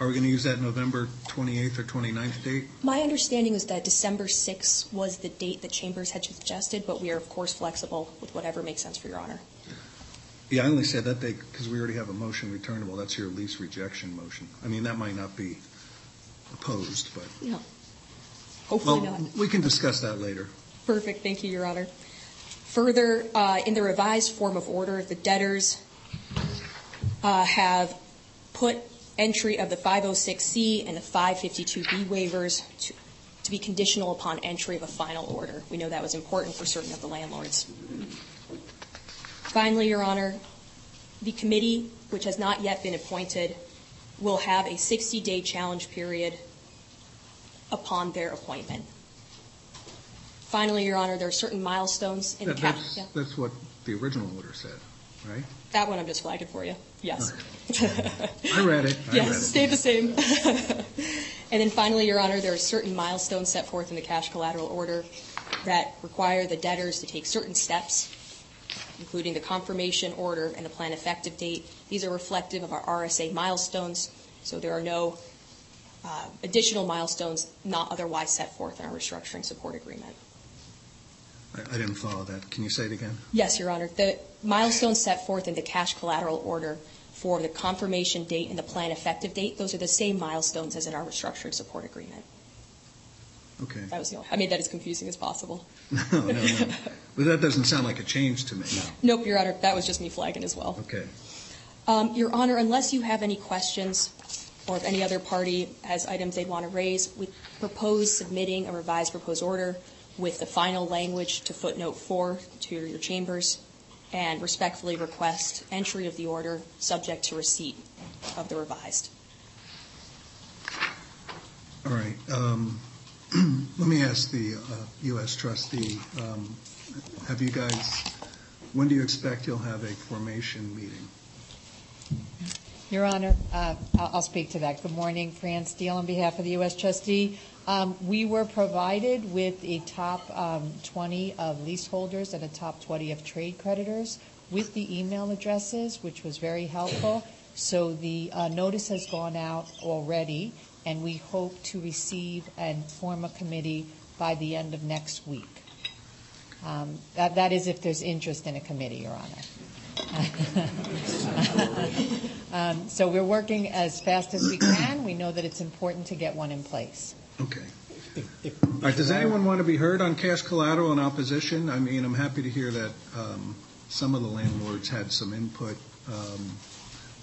Speaker 2: Are we going to use that November 28th or 29th date?
Speaker 6: my understanding is that December 6th was the date that Chambers had suggested, but we are, of course, flexible with whatever makes sense for Your Honor.
Speaker 2: Yeah, I only said that date because we already have a motion returnable. That's your lease rejection motion. I mean, that might not be opposed, but,
Speaker 6: No. Hopefully
Speaker 2: well,
Speaker 6: not.
Speaker 2: we can discuss that later.
Speaker 6: Perfect, thank you, Your Honor. Further, uh, in the revised form of order, the debtors uh, have put entry of the 506C and the 552B waivers to be conditional upon entry of a final order. We know that was important for certain of the landlords. Finally, Your Honor, the committee, which has not yet been appointed, will have a 60-day challenge period upon their appointment. Finally, Your Honor, there are certain milestones in the cap.
Speaker 2: That's, that's what the original order said, right?
Speaker 6: That one I'm just flagging for you. Yes.
Speaker 2: I read it. I read
Speaker 6: Yes, stay the same. And then finally, Your Honor, there are certain milestones set forth in the cash collateral order that require the debtors to take certain steps, including the confirmation order and the plan effective date. These are reflective of our RSA milestones, so there are no uh, additional milestones not otherwise set forth in our restructuring support agreement.
Speaker 2: I I didn't follow that. Can you say it again?
Speaker 6: Yes, Your Honor. The milestones set forth in the cash collateral order for the confirmation date and the plan effective date, those are the same milestones as in our restructuring support agreement.
Speaker 2: Okay.
Speaker 6: That was—I made that as confusing as possible.
Speaker 2: No, no, no. But that doesn't sound like a change to me.
Speaker 6: Nope, Your Honor, that was just me flagging as well.
Speaker 2: Okay.
Speaker 6: Um, Your Honor, unless you have any questions, or if any other party has items they'd want to raise, we propose submitting a revised proposed order with the final language to footnote four to your chambers, and respectfully request entry of the order subject to receipt of the revised.
Speaker 2: All right. um, Let me ask the uh, U.S. trustee, um, have you guys, when do you expect you'll have a formation meeting?
Speaker 9: Your Honor, uh, I'll I'll speak to that. Good morning, Fran Steele on behalf of the U.S. trustee. Um, We were provided with a top um, 20 of leaseholders and a top 20 of trade creditors with the email addresses, which was very helpful. So the uh, notice has gone out already, and we hope to receive and form a committee by the end of next week. Um, That That is if there's interest in a committee, Your Honor. Um, So we're working as fast as we can. We know that it's important to get one in place.
Speaker 2: Okay. All right, does anyone want to be heard on cash collateral in opposition? I mean, I'm happy to hear that um, some of the landlords had some input. Um,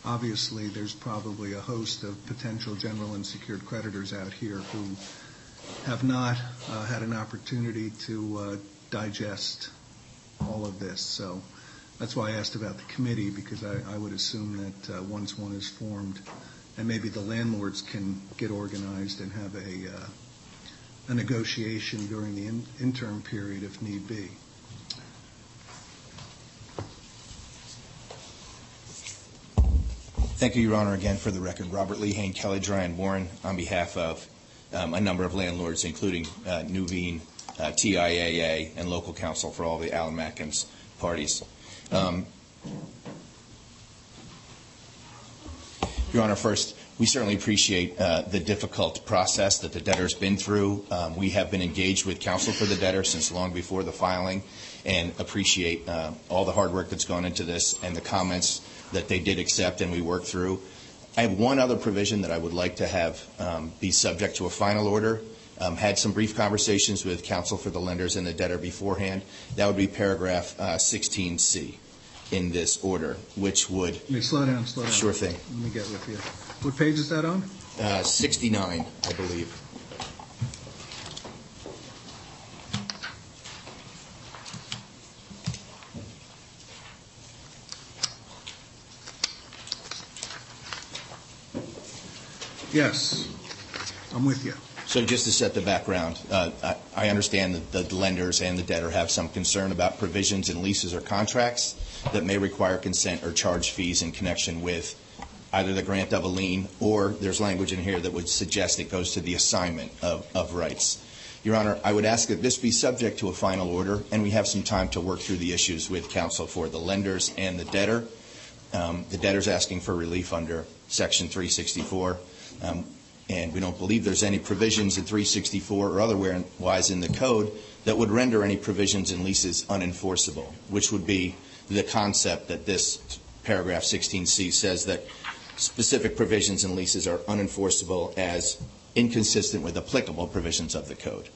Speaker 2: Obviously, there's probably a host of potential general and secured creditors out here who have not uh, had an opportunity to uh, digest all of this. So that's why I asked about the committee, because I I would assume that uh, once one is formed, and maybe the landlords can get organized and have a uh, a negotiation during the in- interim period if need be.
Speaker 7: Thank you, Your Honor, again for the record. Robert Lee Hain, Kelley Drye and Warren, on behalf of um, a number of landlords, including uh, Nuveen, uh, TIAA, and local counsel for all the Allen Matkins parties. Um, Your Honor, first, we certainly appreciate uh, the difficult process that the debtor's been through. Um, We have been engaged with counsel for the debtor since long before the filing and appreciate uh, all the hard work that's gone into this and the comments that they did accept and we worked through. I have one other provision that I would like to have um, be subject to a final order. Um, Had some brief conversations with counsel for the lenders and the debtor beforehand. That would be paragraph uh, 16C in this order, which would,
Speaker 2: Let me slow down, slow down.
Speaker 7: Sure thing.
Speaker 2: Let me get with you. What page is that on?
Speaker 7: uh, 69, I believe.
Speaker 2: Yes, I'm with you.
Speaker 7: So just to set the background, uh, I I understand that the lenders and the debtor have some concern about provisions in leases or contracts that may require consent or charge fees in connection with either the grant of a lien or there's language in here that would suggest it goes to the assignment of rights. Your Honor, I would ask that this be subject to a final order, and we have some time to work through the issues with counsel for the lenders and the debtor. Um, The debtor's asking for relief under Section 364. Um, and we don't believe there's any provisions in 364 or otherwise in the code that would render any provisions in leases unenforceable, which would be the concept that this paragraph 16C says that specific provisions in leases are unenforceable as inconsistent with applicable provisions of the code.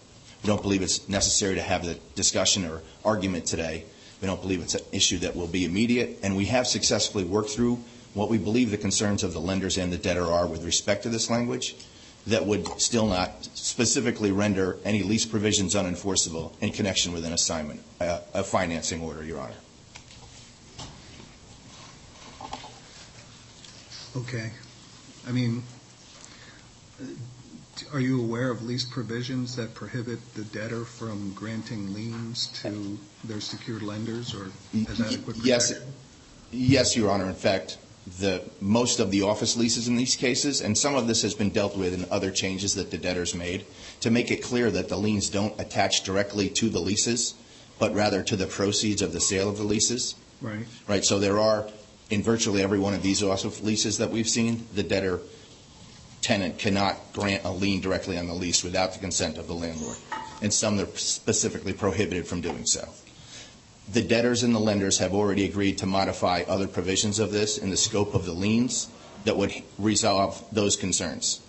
Speaker 7: We don't believe it's necessary to have the discussion or argument today. We don't believe it's an issue that will be immediate, and we have successfully worked through what we believe the concerns of the lenders and the debtor are with respect to this language that would still not specifically render any lease provisions unenforceable in connection with an assignment, uh, a financing order, Your Honor.
Speaker 2: Okay. I mean, are you aware of lease provisions that prohibit the debtor from granting liens to their secured lenders or as adequate
Speaker 7: Yes,
Speaker 2: protection?
Speaker 7: yes, Your Honor. In fact, the, most of the office leases in these cases, and some of this has been dealt with in other changes that the debtors made, to make it clear that the liens don't attach directly to the leases, but rather to the proceeds of the sale of the leases.
Speaker 2: Right.
Speaker 7: Right, so there are, in virtually every one of these leases that we've seen, the debtor tenant cannot grant a lien directly on the lease without the consent of the landlord. And some are specifically prohibited from doing so. The debtors and the lenders have already agreed to modify other provisions of this in the scope of the liens that would resolve those concerns.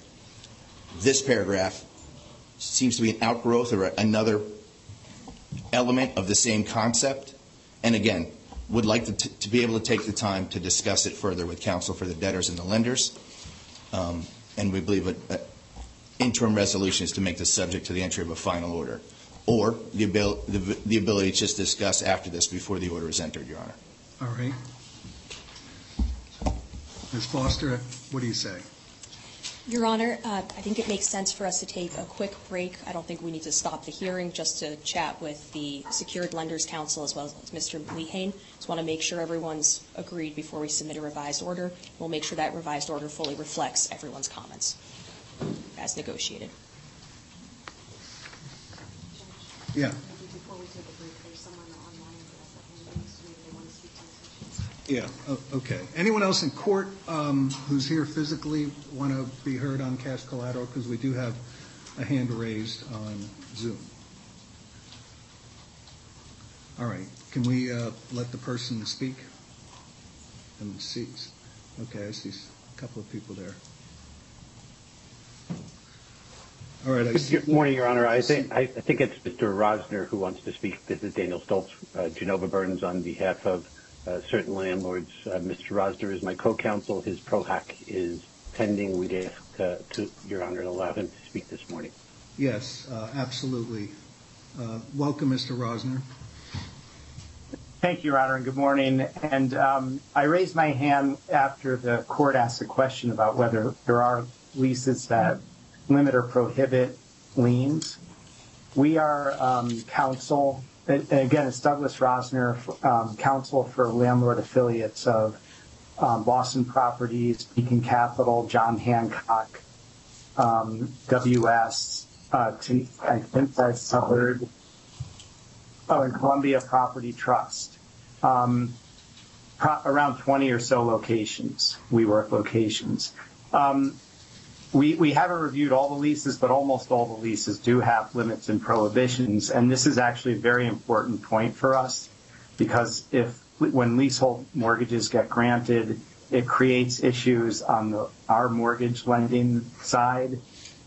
Speaker 7: This paragraph seems to be an outgrowth or another element of the same concept. And again, would like to, be able to take the time to discuss it further with counsel for the debtors and the lenders. Um, and we believe an interim resolution is to make this subject to the entry of a final order, or the, the ability to just discuss after this before the order is entered, Your Honor.
Speaker 2: All right. Ms. Foster, what do you say?
Speaker 6: Your Honor, uh, I think it makes sense for us to take a quick break. I don't think we need to stop the hearing just to chat with the Secured Lenders Counsel as well as Mr. Lehane. Just want to make sure everyone's agreed before we submit a revised order. We'll make sure that revised order fully reflects everyone's comments as negotiated.
Speaker 2: Yeah.
Speaker 10: Maybe before we take a break, there's someone online who has their hand raised, maybe they want to speak to this issue.
Speaker 2: Yeah, okay. Anyone else in court um, who's here physically want to be heard on cash collateral? Because we do have a hand raised on Zoom. All right, can we uh, let the person speak? Okay, I see a couple of people there. All right.
Speaker 11: Good morning, Your Honor. I think, it's Mr. Rosner who wants to speak. This is Daniel Stoltz, uh, Genova Burns on behalf of certain landlords. Uh, Mr. Rosner is my co-counsel. His Pro Hac is pending. We'd ask uh, to, Your Honor, to allow him to speak this morning.
Speaker 2: Yes, uh, absolutely. Uh, Welcome, Mr. Rosner.
Speaker 12: Thank you, Your Honor, and good morning. And um, I raised my hand after the court asked a question about whether there are leases that limit or prohibit liens. We are um, counsel, again, it's Douglas Rosner, um, counsel for landlord affiliates of um, Boston Properties, Beacon Capital, John Hancock, um, WS, uh, to, I think that's covered, oh, and Columbia Property Trust. Um, around 20 or so locations, WeWork locations. Um, we, we haven't reviewed all the leases, but almost all the leases do have limits and prohibitions. And this is actually a very important point for us because if when leasehold mortgages get granted, it creates issues on the, our mortgage lending side.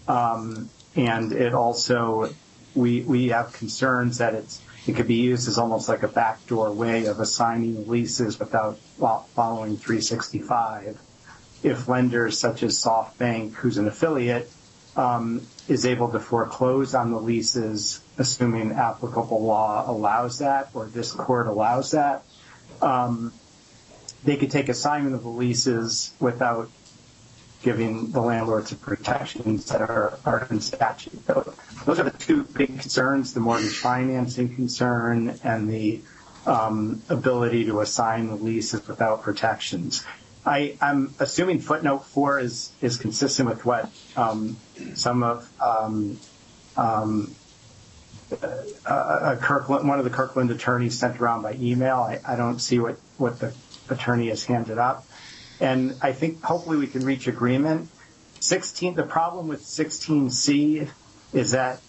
Speaker 12: Um, and it also, we, we have concerns that it's, it could be used as almost like a backdoor way of assigning leases without following 365 if lenders such as SoftBank, who's an affiliate, um, is able to foreclose on the leases, assuming applicable law allows that or this court allows that, um, they could take assignment of the leases without giving the landlords the protections that are, in statute. Those are the two big concerns, the mortgage financing concern and the um, ability to assign the leases without protections. I, I'm assuming footnote four is, is consistent with what um, some of um, um, uh, Kirkland, one of the Kirkland attorneys sent around by email. I, I don't see what, what the attorney has handed up. And I think hopefully we can reach agreement. 16, the problem with 16C is that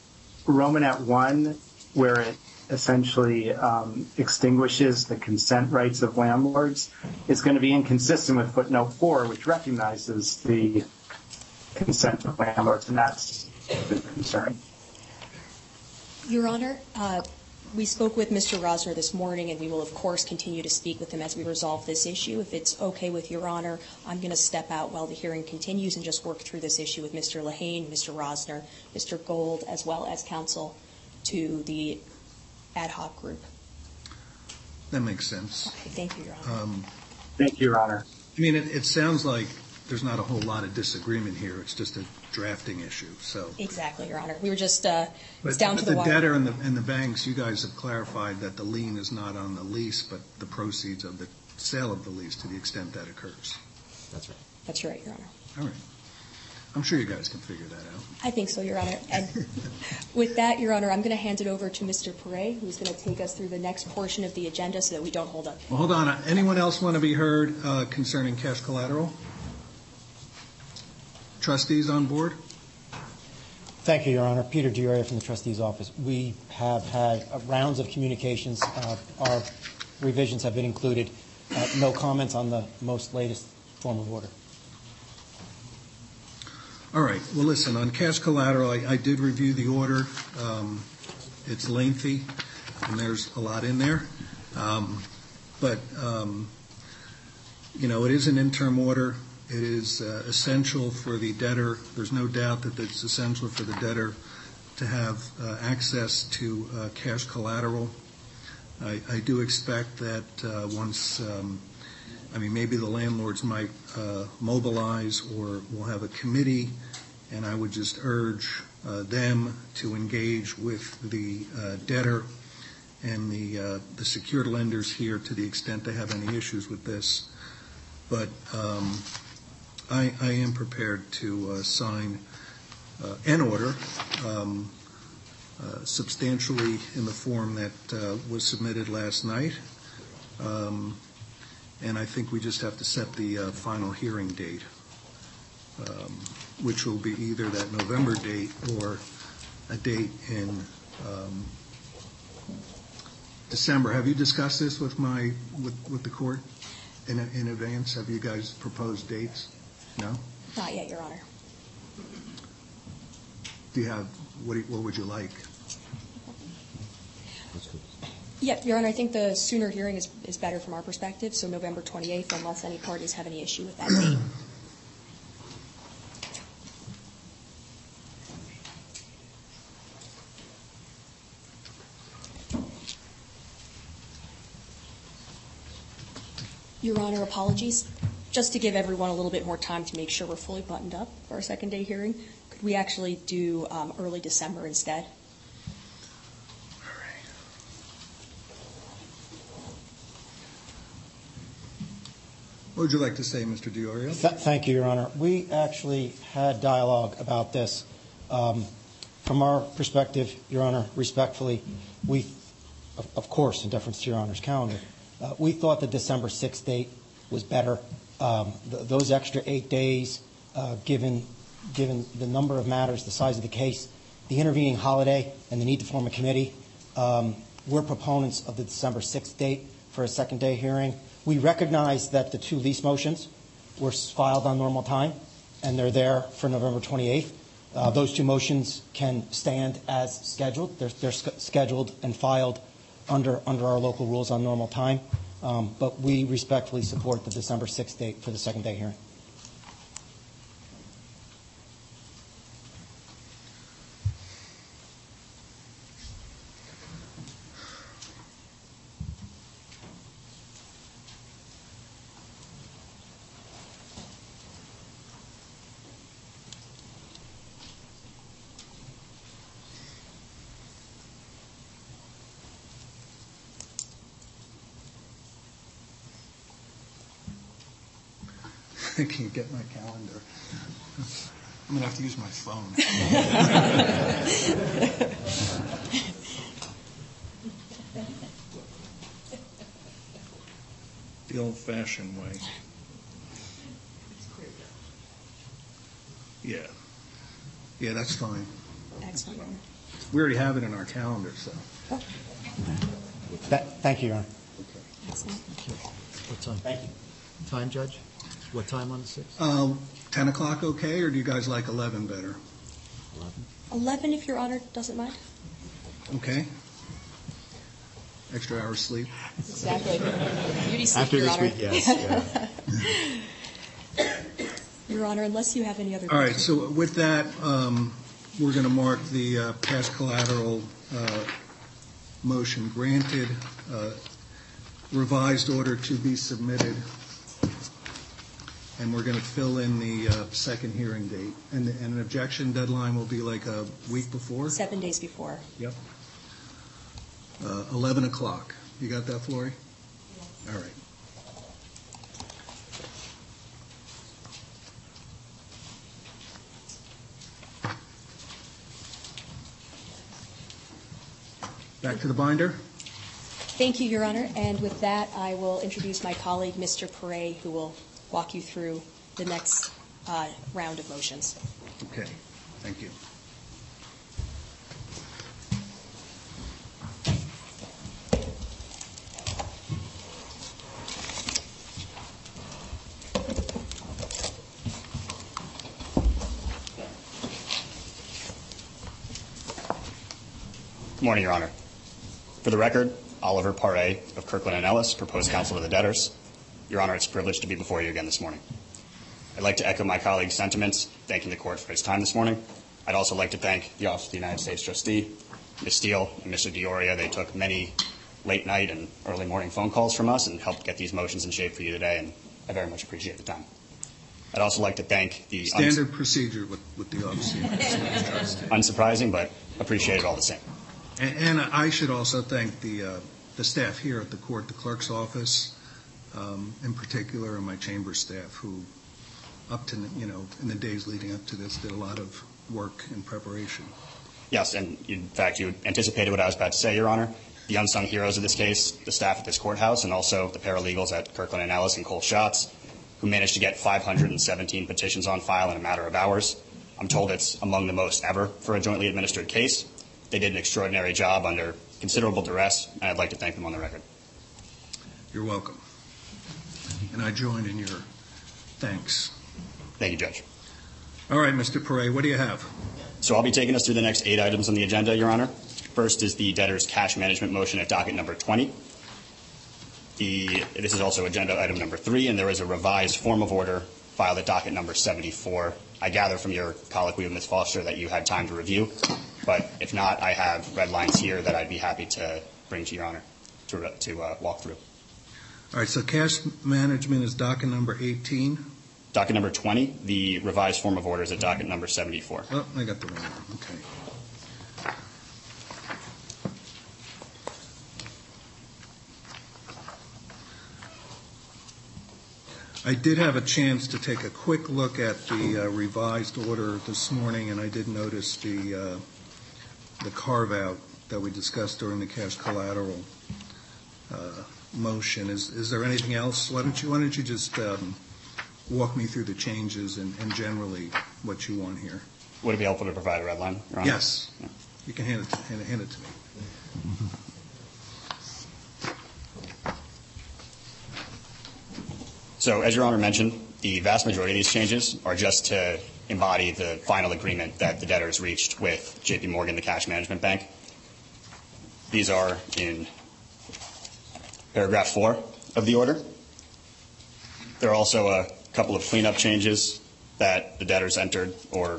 Speaker 12: romanette 1, where it essentially um, extinguishes the consent rights of landlords, is going to be inconsistent with footnote 4, which recognizes the consent of landlords, and that's the concern.
Speaker 6: Your Honor, uh, we spoke with Mr. Rosner this morning, and we will, of course, continue to speak with him as we resolve this issue. If it's okay with Your Honor, I'm going to step out while the hearing continues and just work through this issue with Mr. Lehane, Mr. Rosner, Mr. Gold, as well as counsel to the ad hoc group.
Speaker 2: That makes sense.
Speaker 6: Okay, thank you, Your Honor.
Speaker 2: Um,
Speaker 12: Thank you, Your Honor.
Speaker 2: I mean, it, it sounds like there's not a whole lot of disagreement here. It's just a drafting issue, so.
Speaker 6: Exactly, Your Honor. We were just, uh, it's down
Speaker 2: but
Speaker 6: to the
Speaker 2: the
Speaker 6: wire.
Speaker 2: debtor and the, and the banks, you guys have clarified that the lien is not on the lease, but the proceeds of the sale of the lease to the extent that occurs.
Speaker 3: That's right.
Speaker 6: That's right, Your Honor.
Speaker 2: All right. I'm sure you guys can figure that out.
Speaker 6: I think so, Your Honor. And with that, Your Honor, I'm going to hand it over to Mr. Paré, who's going to take us through the next portion of the agenda so that we don't hold up.
Speaker 2: Well, hold on. Anyone else want to be heard uh, concerning cash collateral? Trustees on board?
Speaker 13: Thank you, Your Honor. Peter D'Auria from the trustee's office. We have had uh, rounds of communications. Uh, Our revisions have been included. Uh, No comments on the most latest form of order.
Speaker 2: All right. Well, listen, on cash collateral, I, did review the order. Um, It's lengthy, and there's a lot in there. Um, But, um, you know, it is an interim order. It is uh, essential for the debtor. There's no doubt that it's essential for the debtor to have uh, access to uh, cash collateral. I, do expect that once, I mean, maybe the landlords might uh, mobilize or we'll have a committee, and I would just urge uh, them to engage with the uh, debtor and the, the secured lenders here to the extent they have any issues with this. But um, I, I am prepared to sign an order um, uh, substantially in the form that uh, was submitted last night. Um, And I think we just have to set the uh, final hearing date, um, which will be either that November date or a date in um, December. Have you discussed this with my, with, with the court? in in advance? Have you guys proposed dates? No?
Speaker 6: Not yet, Your Honor.
Speaker 2: Do you have, what do you- what would you like?
Speaker 6: Yeah, Your Honor, I think the sooner hearing is, better from our perspective, so November 28th, unless any parties have any issue with that date. Your Honor, apologies. Just to give everyone a little bit more time to make sure we're fully buttoned up for our second day hearing, could we actually do um, early December instead?
Speaker 2: What would you like to say, Mr. D'Auria?
Speaker 13: Th- Thank you, Your Honor. We actually had dialogue about this. Um, From our perspective, Your Honor, respectfully, we, of- course, in deference to Your Honor's calendar, uh, we thought the December 6th date was better. Um, th- Those extra eight days, uh, given, given the number of matters, the size of the case, the intervening holiday, and the need to form a committee, um, we're proponents of the December 6th date for a second day hearing. We recognize that the two lease motions were filed on normal time, and they're there for November 28th. Uh, Those two motions can stand as scheduled. They're they're sch- scheduled and filed under under our local rules on normal time. Um, But we respectfully support the December 6th date for the second day hearing.
Speaker 2: I can't get my calendar. I'm going to have to use my phone. The old-fashioned way. Yeah. Yeah, that's fine.
Speaker 6: Excellent,
Speaker 2: We already have it in our calendar, so.
Speaker 13: Th- Thank you, Your Honor.
Speaker 6: Excellent.
Speaker 3: What time?
Speaker 13: Thank you.
Speaker 3: Time, Judge? What time on the 6th?
Speaker 2: Uh, 10 o'clock okay, or do you guys like 11 better?
Speaker 3: 11?
Speaker 6: 11, if Your Honor doesn't mind?
Speaker 2: Okay? Extra hour sleep?
Speaker 6: Exactly. Beauty sleep,
Speaker 3: After
Speaker 6: Your
Speaker 3: this
Speaker 6: Honor.
Speaker 3: week, yes,
Speaker 6: Your Honor, unless you have any other
Speaker 2: All right,
Speaker 6: questions.
Speaker 2: so with that, um, we're going to mark the uh, past collateral uh, motion granted, uh, revised order to be submitted, and we're going to fill in the uh, second hearing date. And and an objection deadline will be like a week before?
Speaker 6: Seven days before.
Speaker 2: Yep. Uh, 11 o'clock. You got that, Flory? All right. Back to the binder?
Speaker 6: Thank you, Your Honor. And with that, I will introduce my colleague, Mr. Paré, who will walk you through the next uh, round of motions.
Speaker 2: Okay, thank you.
Speaker 14: Good morning, Your Honor. For the record, Oliver Paré of Kirkland & Ellis, proposed counsel to the debtors. Your Honor, it's a privilege to be before you again this morning. I'd like to echo my colleague's sentiments, thanking the court for its time this morning. I'd also like to thank the Office of the United States Trustee, Ms. Steele, and Mr. D'Auria. They took many late night and early morning phone calls from us and helped get these motions in shape for you today, and I very much appreciate the time. I'd also like to thank the uns-
Speaker 2: Standard procedure with with the Office of the United States Trustee.
Speaker 14: unsurprising, but appreciate it all the same.
Speaker 2: And and I should also thank the, uh, the staff here at the court, the clerk's office, Um, in particular, and my chamber staff, who, up to, you know, in the days leading up to this, did a lot of work in preparation.
Speaker 14: Yes, and in fact, you anticipated what I was about to say, Your Honor. The unsung heroes of this case, the staff at this courthouse, and also the paralegals at Kirkland and Ellis and Cole Schotz, who managed to get 517 petitions on file in a matter of hours. I'm told it's among the most ever for a jointly administered case. They did an extraordinary job under considerable duress, and I'd like to thank them on the record.
Speaker 2: You're welcome. And I join in your thanks.
Speaker 14: Thank you, Judge.
Speaker 2: All right, Mr. Paré, what do you have?
Speaker 14: So I'll be taking us through the next eight items on the agenda, Your Honor. First is the debtor's cash management motion at docket number 20. The, this is also agenda item number three, and there is a revised form of order filed at docket number 74. I gather from your colloquy with Ms. Foster that you had time to review, but if not, I have red lines here that I'd be happy to bring to Your Honor to, to uh, walk through.
Speaker 2: All right, so cash management is docket number 18.
Speaker 14: Docket number 20, the revised form of order is at docket number 74.
Speaker 2: Oh, I got the wrong one, okay. I did have a chance to take a quick look at the uh, revised order this morning, and I did notice the, uh, the carve-out that we discussed during the cash collateral uh, motion. Is, is there anything else? Why don't you, why don't you just um, walk me through the changes and, generally what you want here?
Speaker 14: Would it be helpful to provide a red line, Your Honor?
Speaker 2: Yes. You can hand it, to- hand it- hand it to me.
Speaker 14: So, as Your Honor mentioned, the vast majority of these changes are just to embody the final agreement that the debtors reached with JP Morgan, the cash management bank. These are in paragraph four of the order. There are also a couple of cleanup changes that the debtors entered or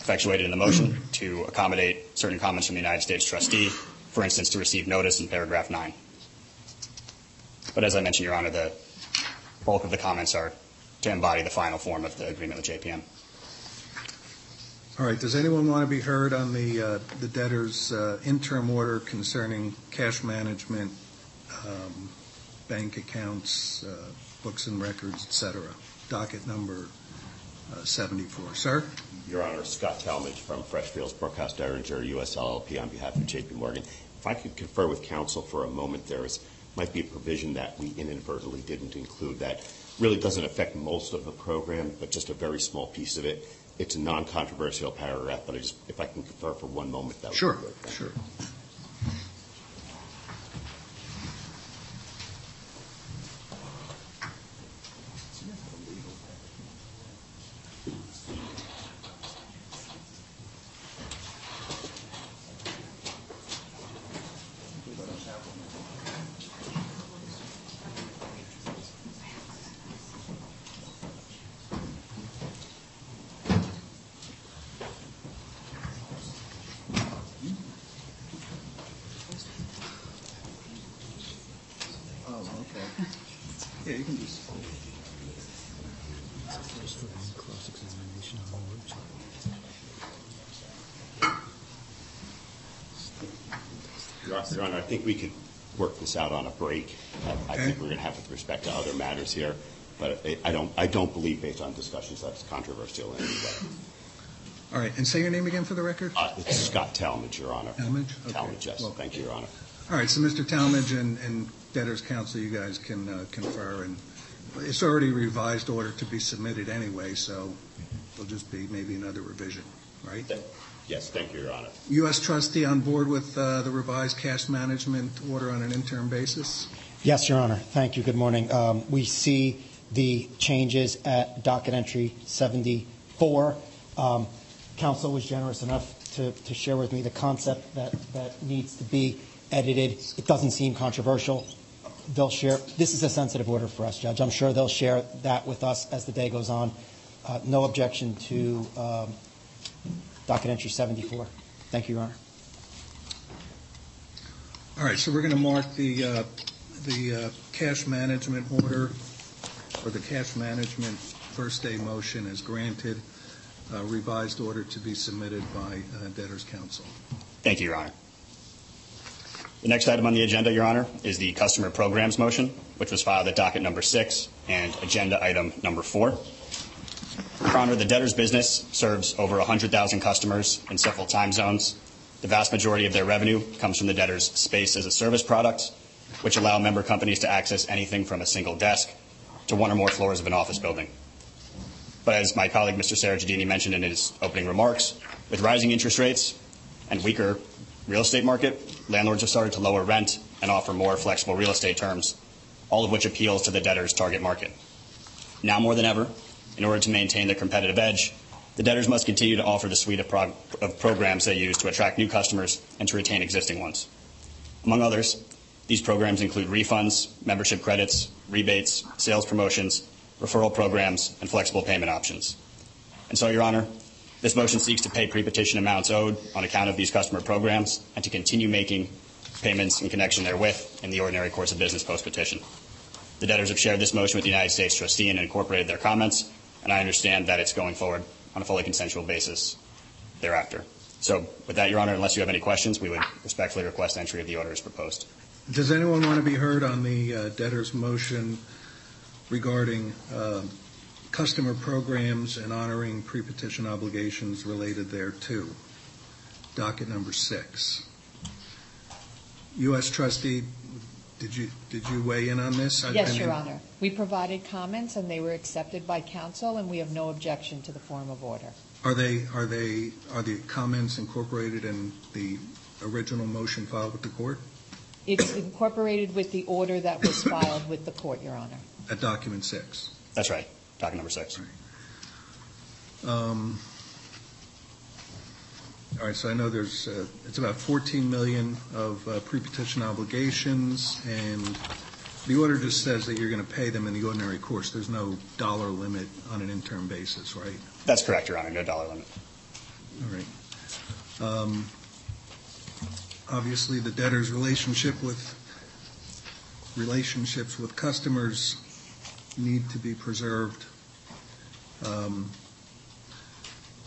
Speaker 14: effectuated in the motion to accommodate certain comments from the United States trustee, for instance, to receive notice in paragraph nine. But as I mentioned, Your Honor, the bulk of the comments are to embody the final form of the agreement with JPM.
Speaker 2: All right, does anyone want to be heard on the, uh, the debtor's uh, interim order concerning cash management, um, bank accounts, uh, books and records, et cetera? Docket number uh, 74. Sir?
Speaker 15: Your Honor, Scott Talmadge from Freshfields, Bruckhaus, Deringer, US LLP, on behalf of JP Morgan. If I could confer with counsel for a moment, there is, might be a provision that we inadvertently didn't include that really doesn't affect most of the program, but just a very small piece of it. It's a non-controversial paragraph, but if I can confer for one moment, that would be
Speaker 2: Sure,
Speaker 15: good. Thank
Speaker 2: sure. Oh, okay. Yeah, you can just.
Speaker 15: Your Your Honor, I think we could work this out on a break. I- I think we're going to have with respect to other matters here, but I- don't, I don't believe based on discussions that's controversial in any way.
Speaker 2: All right, and say your name again for the record?
Speaker 15: Uh, It's Scott Talmadge, Your Honor.
Speaker 2: Talmadge? Okay.
Speaker 15: Talmadge, yes.
Speaker 2: Well-
Speaker 15: Thank you, Your Honor.
Speaker 2: All right, so Mr. Talmadge and, and debtor's counsel, you guys can uh, confer, and it's already revised order to be submitted anyway, so there'll just be maybe another revision, right?
Speaker 15: Yes, thank you, Your Honor.
Speaker 2: U.S. trustee on board with uh, the revised cash management order on an interim basis?
Speaker 13: Yes, Your Honor. Thank you. Good morning. Um, We see the changes at docket entry 74. Um, Counsel was generous enough to to share with me the concept that that needs to be edited. It doesn't seem controversial. They'll share, this is a sensitive order for us, Judge. I'm sure they'll share that with us as the day goes on. Uh, No objection to um, docket entry 74. Thank you, Your Honor.
Speaker 2: All right, so we're going to mark the, uh, the uh, cash management order, or the cash management first day motion is granted, uh, revised order to be submitted by uh, debtor's counsel.
Speaker 14: Thank you, Your Honor. The next item on the agenda, Your Honor, is the customer programs motion, which was filed at docket number six and agenda item number four. Your Honor, the debtor's business serves over 100,000 customers in several time zones. The vast majority of their revenue comes from the debtor's space as a service products, which allow member companies to access anything from a single desk to one or more floors of an office building. But as my colleague, Mr. Serajeddini, mentioned in his opening remarks, with rising interest rates and weaker real estate market, landlords have started to lower rent and offer more flexible real estate terms, all of which appeals to the debtor's target market. Now more than ever, in order to maintain their competitive edge, the debtors must continue to offer the suite of, prog- of programs they use to attract new customers and to retain existing ones. Among others, these programs include refunds, membership credits, rebates, sales promotions, referral programs, and flexible payment options. And so, Your Honor, this motion seeks to pay pre-petition amounts owed on account of these customer programs and to continue making payments in connection therewith in the ordinary course of business post-petition. The debtors have shared this motion with the United States trustee and incorporated their comments, and I understand that it's going forward on a fully consensual basis thereafter. So with that, Your Honor, unless you have any questions, we would respectfully request entry of the order as proposed.
Speaker 2: Does anyone want to be heard on the uh, debtor's motion regarding uh, customer programs and honoring pre-petition obligations related thereto? Docket number six. U.S. trustee, did you, did you weigh in on this? I- I
Speaker 9: Yes, Your
Speaker 2: mean-
Speaker 9: Honor. We provided comments, and they were accepted by counsel, and we have no objection to the form of order.
Speaker 2: Are they, are they, are the comments incorporated in the original motion filed with the court
Speaker 9: It's incorporated with the order that was filed with the court, Your Honor.
Speaker 2: at document six?
Speaker 14: That's right, docket number six.
Speaker 2: Um, All right, so I know there's, uh, it's about 14 million of uh, pre-petition obligations, and the order just says that you're going to pay them in the ordinary course. There's no dollar limit on an interim basis, right?
Speaker 14: That's correct, Your Honor, no dollar limit.
Speaker 2: All right. Obviously, the debtor's relationship with, relationships with customers need to be preserved. Um,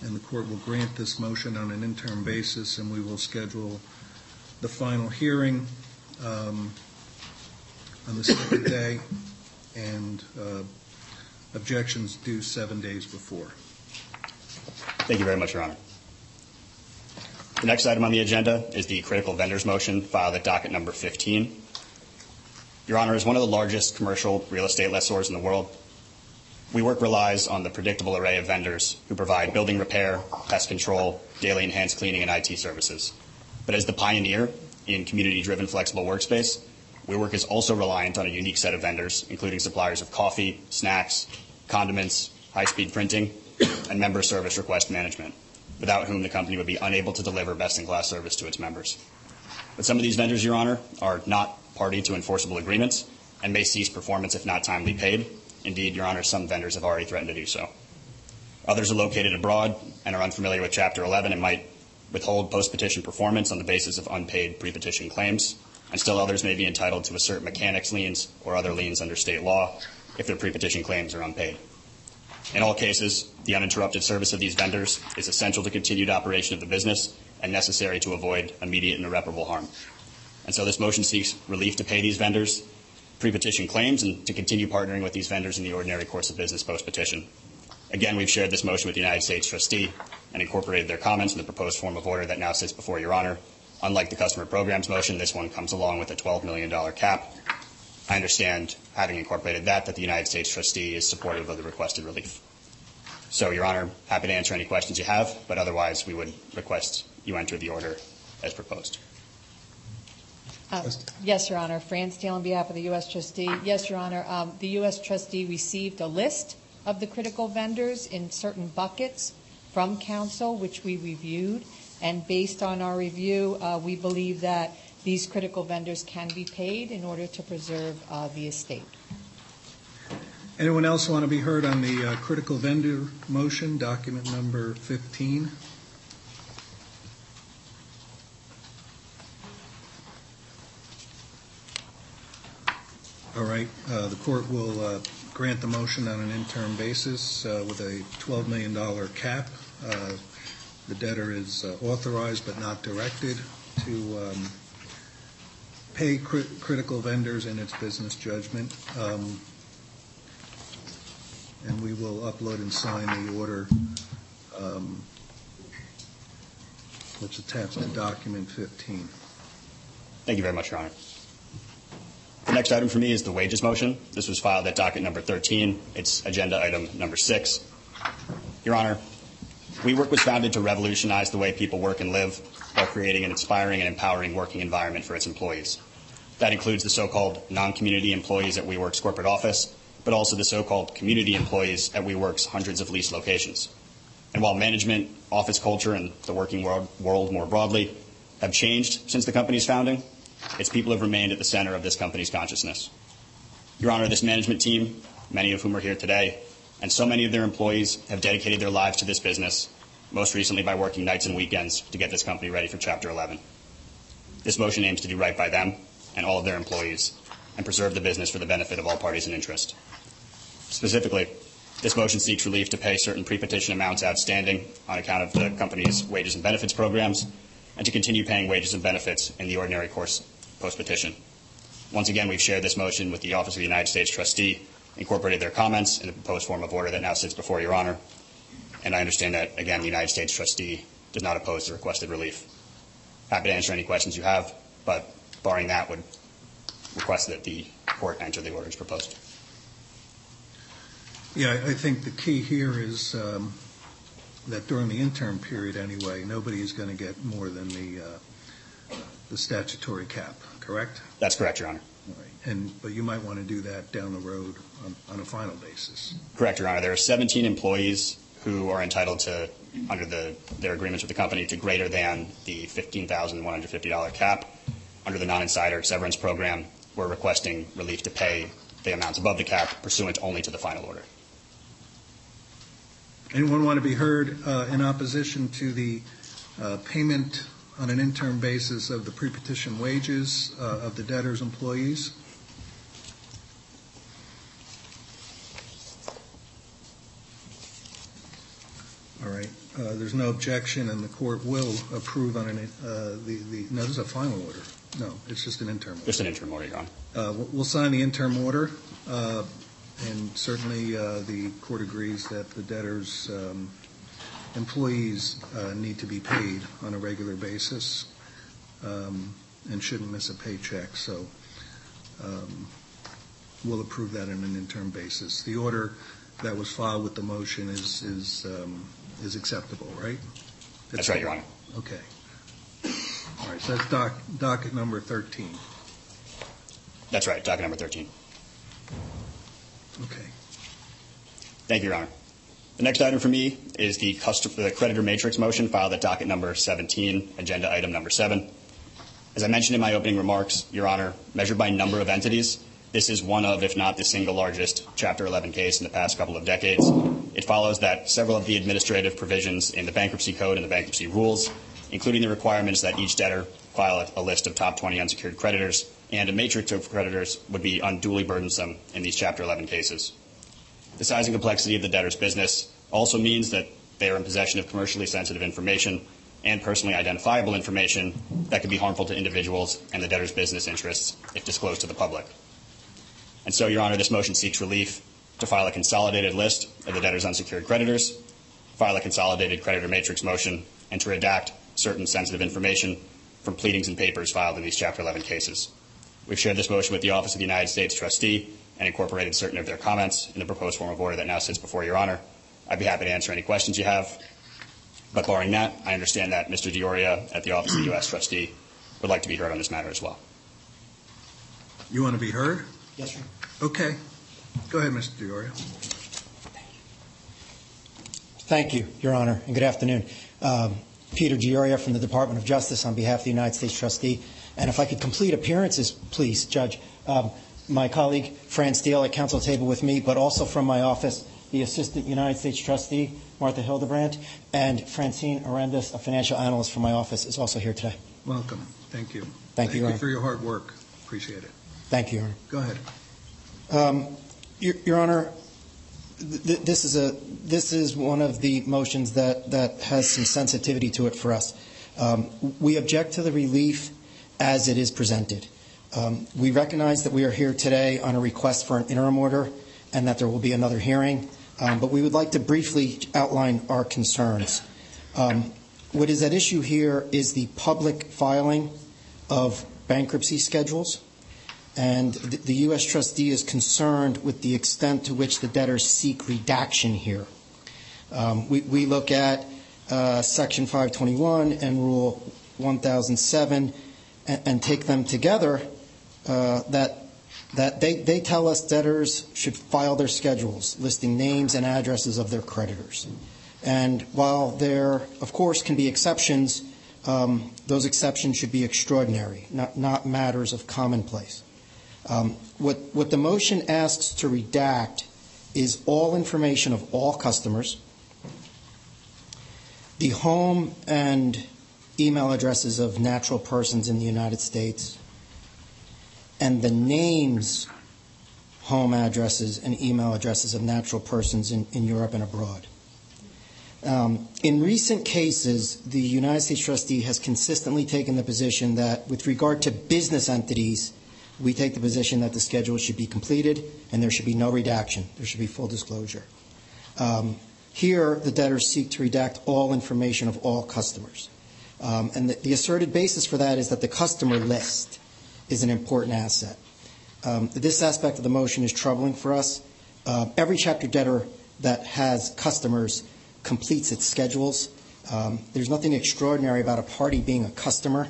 Speaker 2: And the court will grant this motion on an interim basis, and we will schedule the final hearing um, on the second day, and uh, objections due seven days before.
Speaker 14: Thank you very much, Your Honor. The next item on the agenda is the critical vendors motion filed at docket number 15. Your Honor, as one of the largest commercial real estate lessors in the world, WeWork relies on the predictable array of vendors who provide building repair, pest control, daily enhanced cleaning, and IT services. But as the pioneer in community-driven flexible workspace, WeWork is also reliant on a unique set of vendors, including suppliers of coffee, snacks, condiments, high-speed printing, and member service request management, without whom the company would be unable to deliver best-in-class service to its members. But some of these vendors, Your Honor, are not party to enforceable agreements and may cease performance if not timely paid. Indeed, Your Honor, some vendors have already threatened to do so. Others are located abroad and are unfamiliar with Chapter 11 and might withhold post-petition performance on the basis of unpaid pre-petition claims, and still others may be entitled to assert mechanics liens or other liens under state law if their pre-petition claims are unpaid. In all cases, the uninterrupted service of these vendors is essential to continued operation of the business and necessary to avoid immediate and irreparable harm. And so this motion seeks relief to pay these vendors pre-petition claims and to continue partnering with these vendors in the ordinary course of business post-petition. Again, we've shared this motion with the United States trustee and incorporated their comments in the proposed form of order that now sits before Your Honor. Unlike the customer programs motion, this one comes along with a $12 million cap. I understand, having incorporated that, that the United States trustee is supportive of the requested relief. So, Your Honor, happy to answer any questions you have, but otherwise we would request you enter the order as proposed.
Speaker 9: Uh, Yes, Your Honor. Fran Steele on behalf of the U.S. trustee. Yes, Your Honor. Um, The U.S. trustee received a list of the critical vendors in certain buckets from counsel, which we reviewed. And based on our review, uh, we believe that these critical vendors can be paid in order to preserve uh, the estate.
Speaker 2: Anyone else want to be heard on the uh, critical vendor motion, document number 15? All right, uh, the court will uh, grant the motion on an interim basis uh, with a $12 million cap. Uh, The debtor is uh, authorized but not directed to um, pay cri- critical vendors in its business judgment. Um, and we will upload and sign the order um, that's attached to document 15.
Speaker 14: Thank you very much, Your Honor. The next item for me is the wages motion. This was filed at docket number 13. It's agenda item number six. Your Honor, WeWork was founded to revolutionize the way people work and live while creating an inspiring and empowering working environment for its employees. That includes the so-called non-community employees at WeWork's corporate office, but also the so-called community employees at WeWork's hundreds of leased locations. And while management, office culture, and the working world, world more broadly have changed since the company's founding, its people have remained at the center of this company's consciousness. Your Honor, this management team, many of whom are here today, and so many of their employees have dedicated their lives to this business, most recently by working nights and weekends to get this company ready for Chapter 11. This motion aims to do right by them and all of their employees and preserve the business for the benefit of all parties in interest. Specifically, this motion seeks relief to pay certain pre-petition amounts outstanding on account of the company's wages and benefits programs and to continue paying wages and benefits in the ordinary course post-petition. Once again, we've shared this motion with the Office of the United States Trustee, incorporated their comments in the proposed form of order that now sits before Your Honor, and I understand that, again, the United States Trustee does not oppose the requested relief. Happy to answer any questions you have, but barring that, would request that the court enter the orders proposed.
Speaker 2: Yeah, I think the key here is um, that during the interim period anyway, nobody is going to get more than the, uh, the statutory cap, correct?
Speaker 14: That's correct, Your Honor.
Speaker 2: And, but you might want to do that down the road on, on a final basis.
Speaker 14: Correct, Your Honor. There are 17 employees who are entitled to, under their agreements with the company, to greater than the $15,150 cap. Under the non-insider severance program, we're requesting relief to pay the amounts above the cap pursuant only to the final order.
Speaker 2: Anyone want to be heard uh, in opposition to the uh, payment on an interim basis of the pre-petition wages uh, of the debtor's employees? All right. Uh, There's no objection, and the court will approve on an, uh, the, the, no, this is a final order. No, it's just an interim. order.
Speaker 14: Just an interim order, Your Honor.
Speaker 2: Uh, We'll we'll sign the interim order, uh, and certainly uh, the court agrees that the debtor's um, employees uh, need to be paid on a regular basis um, and shouldn't miss a paycheck, so um, we'll approve that on an interim basis. The order that was filed with the motion is, is, um, is acceptable, right?
Speaker 14: That's right, Your Honor.
Speaker 2: Okay. All right, so that's doc, docket number 13.
Speaker 14: That's right, docket number 13.
Speaker 2: Okay.
Speaker 14: Thank you, Your Honor. The next item for me is the, custom, the creditor matrix motion filed at docket number 17, agenda item number 7. As I mentioned in my opening remarks, Your Honor, measured by number of entities, this is one of, if not the single largest, Chapter 11 case in the past couple of decades. It follows that several of the administrative provisions in the bankruptcy code and the bankruptcy rules, including the requirements that each debtor file a, list of top 20 unsecured creditors and a matrix of creditors, would be unduly burdensome in these Chapter 11 cases. The size and complexity of the debtor's business also means that they are in possession of commercially sensitive information and personally identifiable information that could be harmful to individuals and the debtor's business interests if disclosed to the public. And so, Your Honor, this motion seeks relief to file a consolidated list of the debtor's unsecured creditors, file a consolidated creditor matrix motion, and to redact certain sensitive information from pleadings and papers filed in these Chapter 11 cases. We've shared this motion with the Office of the United States Trustee and incorporated certain of their comments in the proposed form of order that now sits before Your Honor. I'd be happy to answer any questions you have. But barring that, I understand that Mr. D'Auria at the Office of the U.S. Trustee would like to be heard on this matter as well.
Speaker 2: You want to be heard?
Speaker 3: Yes, sir.
Speaker 2: Okay. Go ahead, Mr. D'Auria.
Speaker 13: Thank you, Your Honor, and good afternoon. Um, Peter D'Auria from the Department of Justice on behalf of the United States Trustee. And if I could complete appearances, please, Judge. Um, my colleague, Fran Steele, at counsel table with me, but also from my office, the Assistant United States Trustee, Martha Hildebrandt, and Francine Arendas, a financial analyst from my office, is also here today.
Speaker 2: Welcome. Thank you.
Speaker 13: Thank you, Your Honor.
Speaker 2: for your hard work. Appreciate it.
Speaker 13: Thank you, Your Honor.
Speaker 2: Go ahead.
Speaker 13: Um, Your, Your Honor, th- this is a this is one of the motions that that has some sensitivity to it for us. Um, we object to the relief as it is presented. Um, we recognize that we are here today on a request for an interim order, and that there will be another hearing. Um, but we would like to briefly outline our concerns. Um, what is at issue here is the public filing of bankruptcy schedules. And the, U.S. trustee is concerned with the extent to which the debtors seek redaction here. Um, we, look at uh, Section 521 and Rule 1007 and, take them together uh, that they, tell us debtors should file their schedules listing names and addresses of their creditors. And while there, of course, can be exceptions, um, those exceptions should be extraordinary, not matters of commonplace. Um, what, the motion asks to redact is all information of all customers, the home and email addresses of natural persons in the United States, and the names, home addresses, and email addresses of natural persons in, in Europe and abroad. Um, in recent cases, the United States trustee has consistently taken the position that, with regard to business entities, we take the position that the schedule should be completed and there should be no redaction. There should be full disclosure. Um, here, the debtors seek to redact all information of all customers. Um, and the, the, asserted basis for that is that the customer list is an important asset. Um, this aspect of the motion is troubling for us. Uh, every chapter debtor that has customers completes its schedules. Um, there's nothing extraordinary about a party being a customer.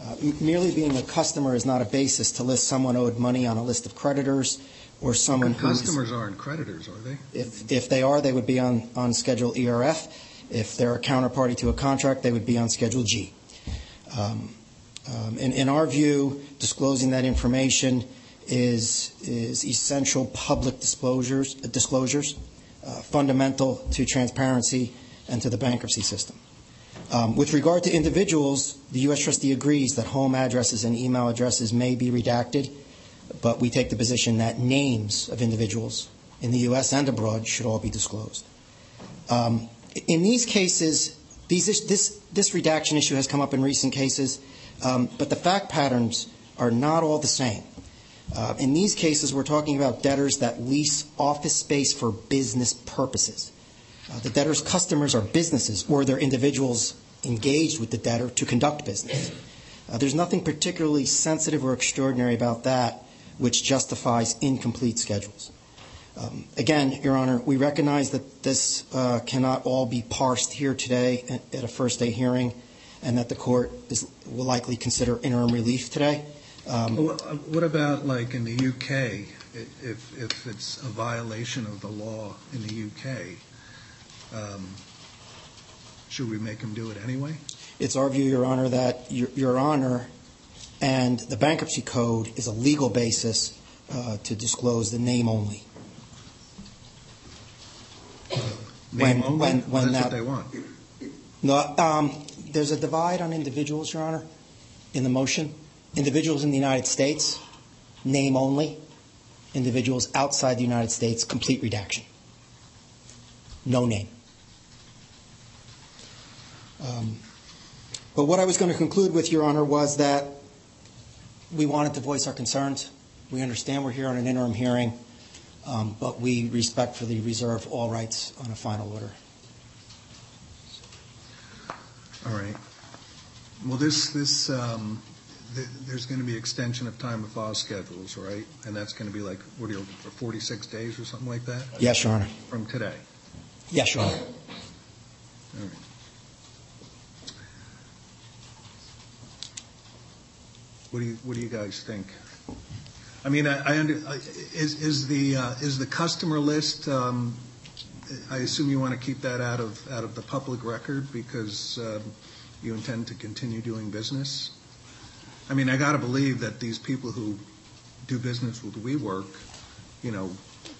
Speaker 13: Uh, merely being a customer is not a basis to list someone owed money on a list of creditors or someone who
Speaker 2: customers aren't creditors, are they?
Speaker 13: If if they are, they would be on on Schedule ERF. If they're a counterparty to a contract, they would be on Schedule G. Um, um, in, in our view, disclosing that information is is essential public disclosures disclosures, uh, fundamental to transparency and to the bankruptcy system. Um, with regard to individuals, the U.S. trustee agrees that home addresses and email addresses may be redacted, but we take the position that names of individuals in the U.S. and abroad should all be disclosed. Um, in these cases, this, redaction issue has come up in recent cases, um, but the fact patterns are not all the same. Uh, in these cases, we're talking about debtors that lease office space for business purposes. Uh, the debtor's customers are businesses or they're individuals engaged with the debtor to conduct business. Uh, there's nothing particularly sensitive or extraordinary about that which justifies incomplete schedules. Um, again, Your Honor, we recognize that this uh, cannot all be parsed here today at, a first day hearing and that the court will likely consider interim relief today.
Speaker 2: Um, what about like in the UK, if, it's a violation of the law in the UK, should we make him do it anyway?
Speaker 13: It's our view, Your Honor, that Your, Your Honor and the bankruptcy code is a legal basis uh, to disclose the name only.
Speaker 2: Name only? When, when That's what they want.
Speaker 13: Um, there's a divide on individuals, Your Honor, in the motion. Individuals in the United States, name only. Individuals outside the United States, complete redaction. No name. Um, but what I was going to conclude with, Your Honor, was that we wanted to voice our concerns. We understand we're here on an interim hearing, um, but we respectfully reserve all rights on a final order.
Speaker 2: All right. Well, this this um, there's going to be extension of time of file schedules, right? And that's going to be like what are you for 46 days or something like that?
Speaker 13: Yes, Your Honor.
Speaker 2: From today.
Speaker 13: Yes, Your Honor.
Speaker 2: All right. What do you What do you guys think? I mean, I, I under, is is the uh, is the customer list. Um, I assume you want to keep that out of out of the public record because um, you intend to continue doing business. I mean, I got to believe that these people who do business with WeWork, you know,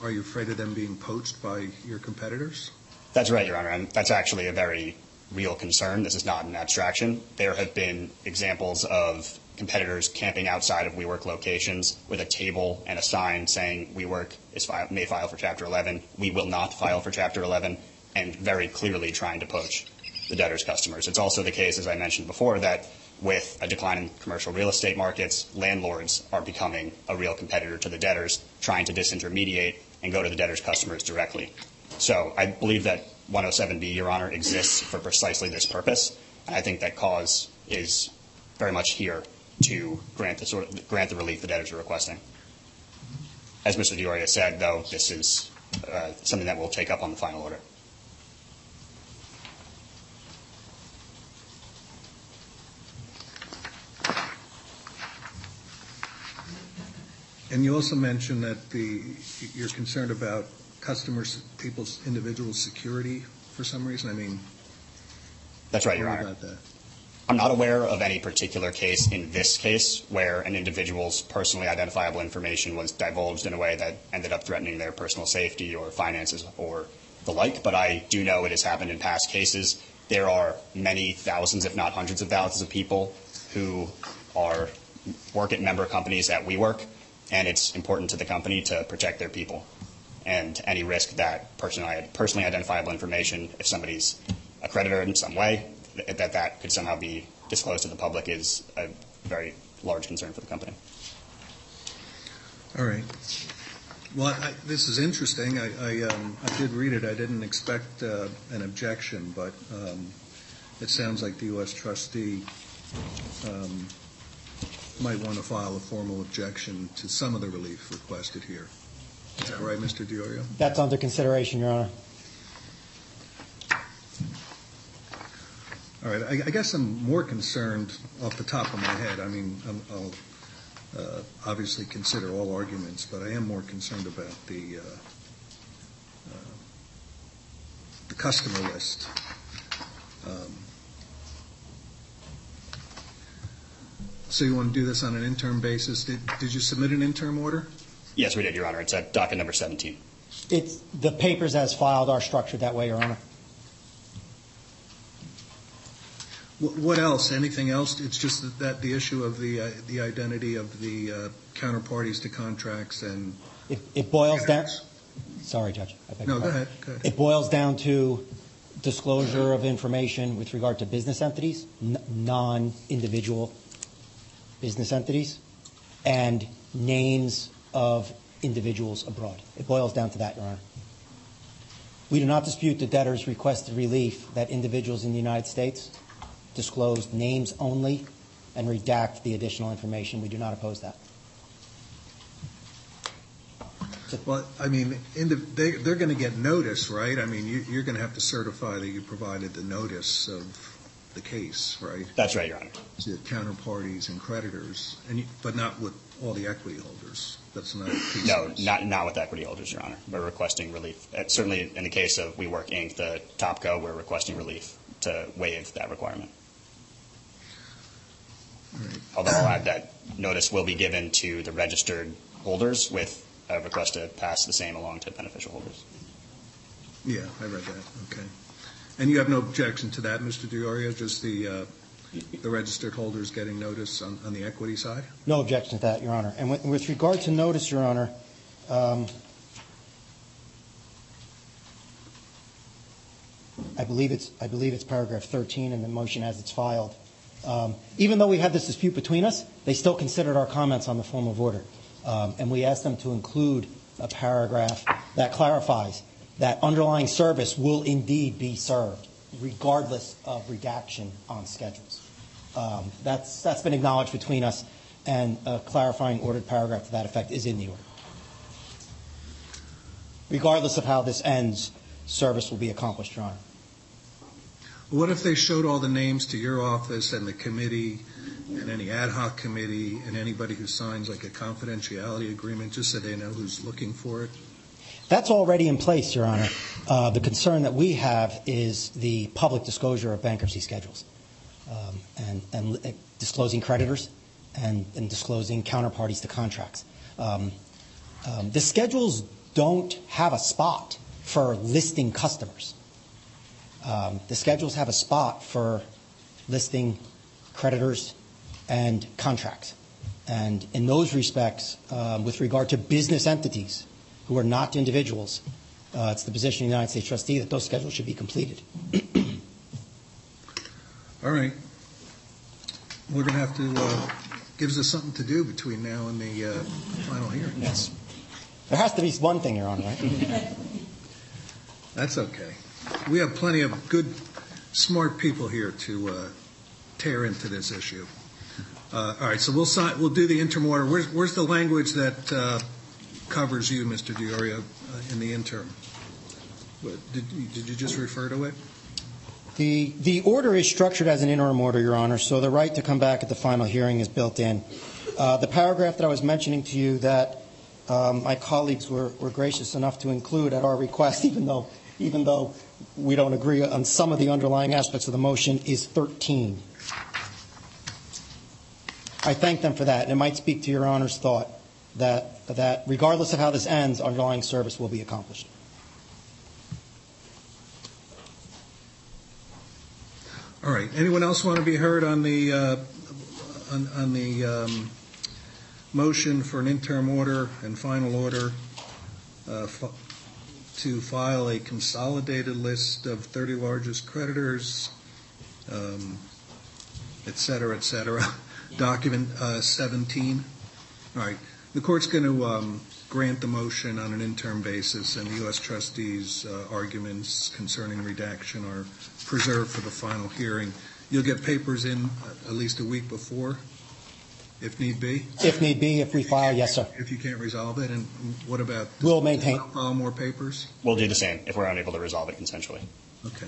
Speaker 2: are you afraid of them being poached by your competitors?
Speaker 14: That's right, Your Honor, and that's actually a very real concern. This is not an abstraction. There have been examples of competitors camping outside of WeWork locations with a table and a sign saying WeWork may file for Chapter 11. We will not file for Chapter 11, and very clearly trying to poach the debtor's customers. It's also the case, as I mentioned before, that with a decline in commercial real estate markets, landlords are becoming a real competitor to the debtors, trying to disintermediate and go to the debtor's customers directly. So I believe that 107B, Your Honor, exists for precisely this purpose, and I think that cause is very much here to grant the, sort of, grant the relief the debtors are requesting. As Mr. D'Auria said, though, this is uh, something that we'll take up on the final order.
Speaker 2: And you also mentioned that the, you're concerned about customers, people's individual security for some reason. I mean,
Speaker 14: That's right, Your Honor. I'm not aware of any particular case in this case where an individual's personally identifiable information was divulged in a way that ended up threatening their personal safety or finances or the like, but I do know it has happened in past cases. There are many thousands, if not hundreds of thousands of people who work at member companies at WeWork, and it's important to the company to protect their people. And any risk that personally, identifiable information, if somebody's a creditor in some way, that that could somehow be disclosed to the public is a very large concern for the company.
Speaker 2: All right. Well, I, this is interesting. I, I, um, I did read it. I didn't expect uh, an objection, but um, it sounds like the U.S. trustee um, might want to file a formal objection to some of the relief requested here. Is that right, Mr. D'Auria?
Speaker 13: That's under consideration, Your Honor.
Speaker 2: All right. I, I guess I'm more concerned off the top of my head. I mean, I'm, I'll uh, obviously consider all arguments, but I am more concerned about the uh, uh, the customer list. Um, so you want to do this on an interim basis? Did, did you submit an interim order?
Speaker 14: Yes, we did, Your Honor. It's at docket number 17.
Speaker 13: It's, the papers as filed are structured that way, Your Honor.
Speaker 2: What else? Anything else? It's just that- that the issue of the uh, the identity of the uh, counterparties to contracts and.
Speaker 13: It, it boils down, sorry, Judge. I beg
Speaker 2: No, go
Speaker 13: pardon.
Speaker 2: ahead. Go ahead.
Speaker 13: It boils down to disclosure of information with regard to business entities, n- non-individual business entities, and names of individuals abroad. It boils down to that, Your Honor. We do not dispute the debtor's request requested relief that individuals in the United States disclose names only and redact the additional information. We do not oppose that.
Speaker 2: Well, I mean, they, they're going to get notice, right? I mean, you, you're going to have to certify that you provided the notice of the case, right?
Speaker 14: That's right, Your Honor.
Speaker 2: To counterparties and creditors, but not with all the equity holders. That's not a piece
Speaker 14: No, not, not with equity holders, Your Honor. We're requesting relief. Uh, Certainly, in the case of WeWork Inc., the Topco, we're requesting relief to waive that requirement. Although I'll add that notice will be given to the registered holders with a request to pass the same along to beneficial holders.
Speaker 2: Yeah, I read that. Okay. And you have no objection to that, Mr. D'Auria? Just the uh, the registered holders getting notice on, on the equity side?
Speaker 13: No objection to that, Your Honor. And with, with regard to notice, Your Honor, um, I believe it's, I believe it's paragraph 13 in the motion as it's filed. Um, even though we had this dispute between us, they still considered our comments on the form of order. Um, and we asked them to include a paragraph that clarifies that underlying service will indeed be served regardless of redaction on schedules. Um, That's, that's been acknowledged between us, and a clarifying ordered paragraph to that effect is in the order. Regardless of how this ends, service will be accomplished, Your Honor.
Speaker 2: What if they showed all the names to your office and the committee and any ad hoc committee and anybody who signs like a confidentiality agreement, just so they know who's looking for it?
Speaker 13: That's already in place, Your Honor. Uh, The concern that we have is the public disclosure of bankruptcy schedules um, and li- disclosing creditors and and disclosing counterparties to contracts. Um, um, The schedules don't have a spot for listing customers. Um, The schedules have a spot for listing creditors and contracts. And in those respects, um, with regard to business entities who are not individuals, uh, it's the position of the United States trustee that those schedules should be completed.
Speaker 2: All right. We're going to have to, uh, gives us something to do between now and the uh, final hearing.
Speaker 13: Yes. There has to be one thing, Your Honor, right?
Speaker 2: That's okay. We have plenty of good, smart people here to uh, tear into this issue. Uh, All right, so we'll sign, we'll do the interim order. Where's, where's the language that uh, covers you, Mr. D'Auria, uh, in the interim? What, Did you- did you just refer to it?
Speaker 13: The, the order is structured as an interim order, Your Honor, so the right to come back at the final hearing is built in. Uh, The paragraph that I was mentioning to you that um, my colleagues were were gracious enough to include at our request, even though, even though we don't agree on some of the underlying aspects of the motion, is 13. I thank them for that, and it might speak to Your Honor's thought that, that regardless of how this ends, underlying service will be accomplished.
Speaker 2: All right. Anyone else want to be heard on the, uh, on the um, motion for an interim order and final order uh, to file a consolidated list of 30 largest creditors, um, et cetera, et cetera, document uh, 17? All right. The court's going to um, grant the motion on an interim basis, and the U.S. trustees' uh, arguments concerning redaction are preserved for the final hearing. You'll get papers in uh, at least a week before, if need be?
Speaker 13: If need be, if we file, yes, sir.
Speaker 2: If you can't resolve it, and what about?
Speaker 13: We'll maintain-
Speaker 2: File more papers?
Speaker 14: We'll do the same if we're unable to resolve it consensually.
Speaker 2: Okay.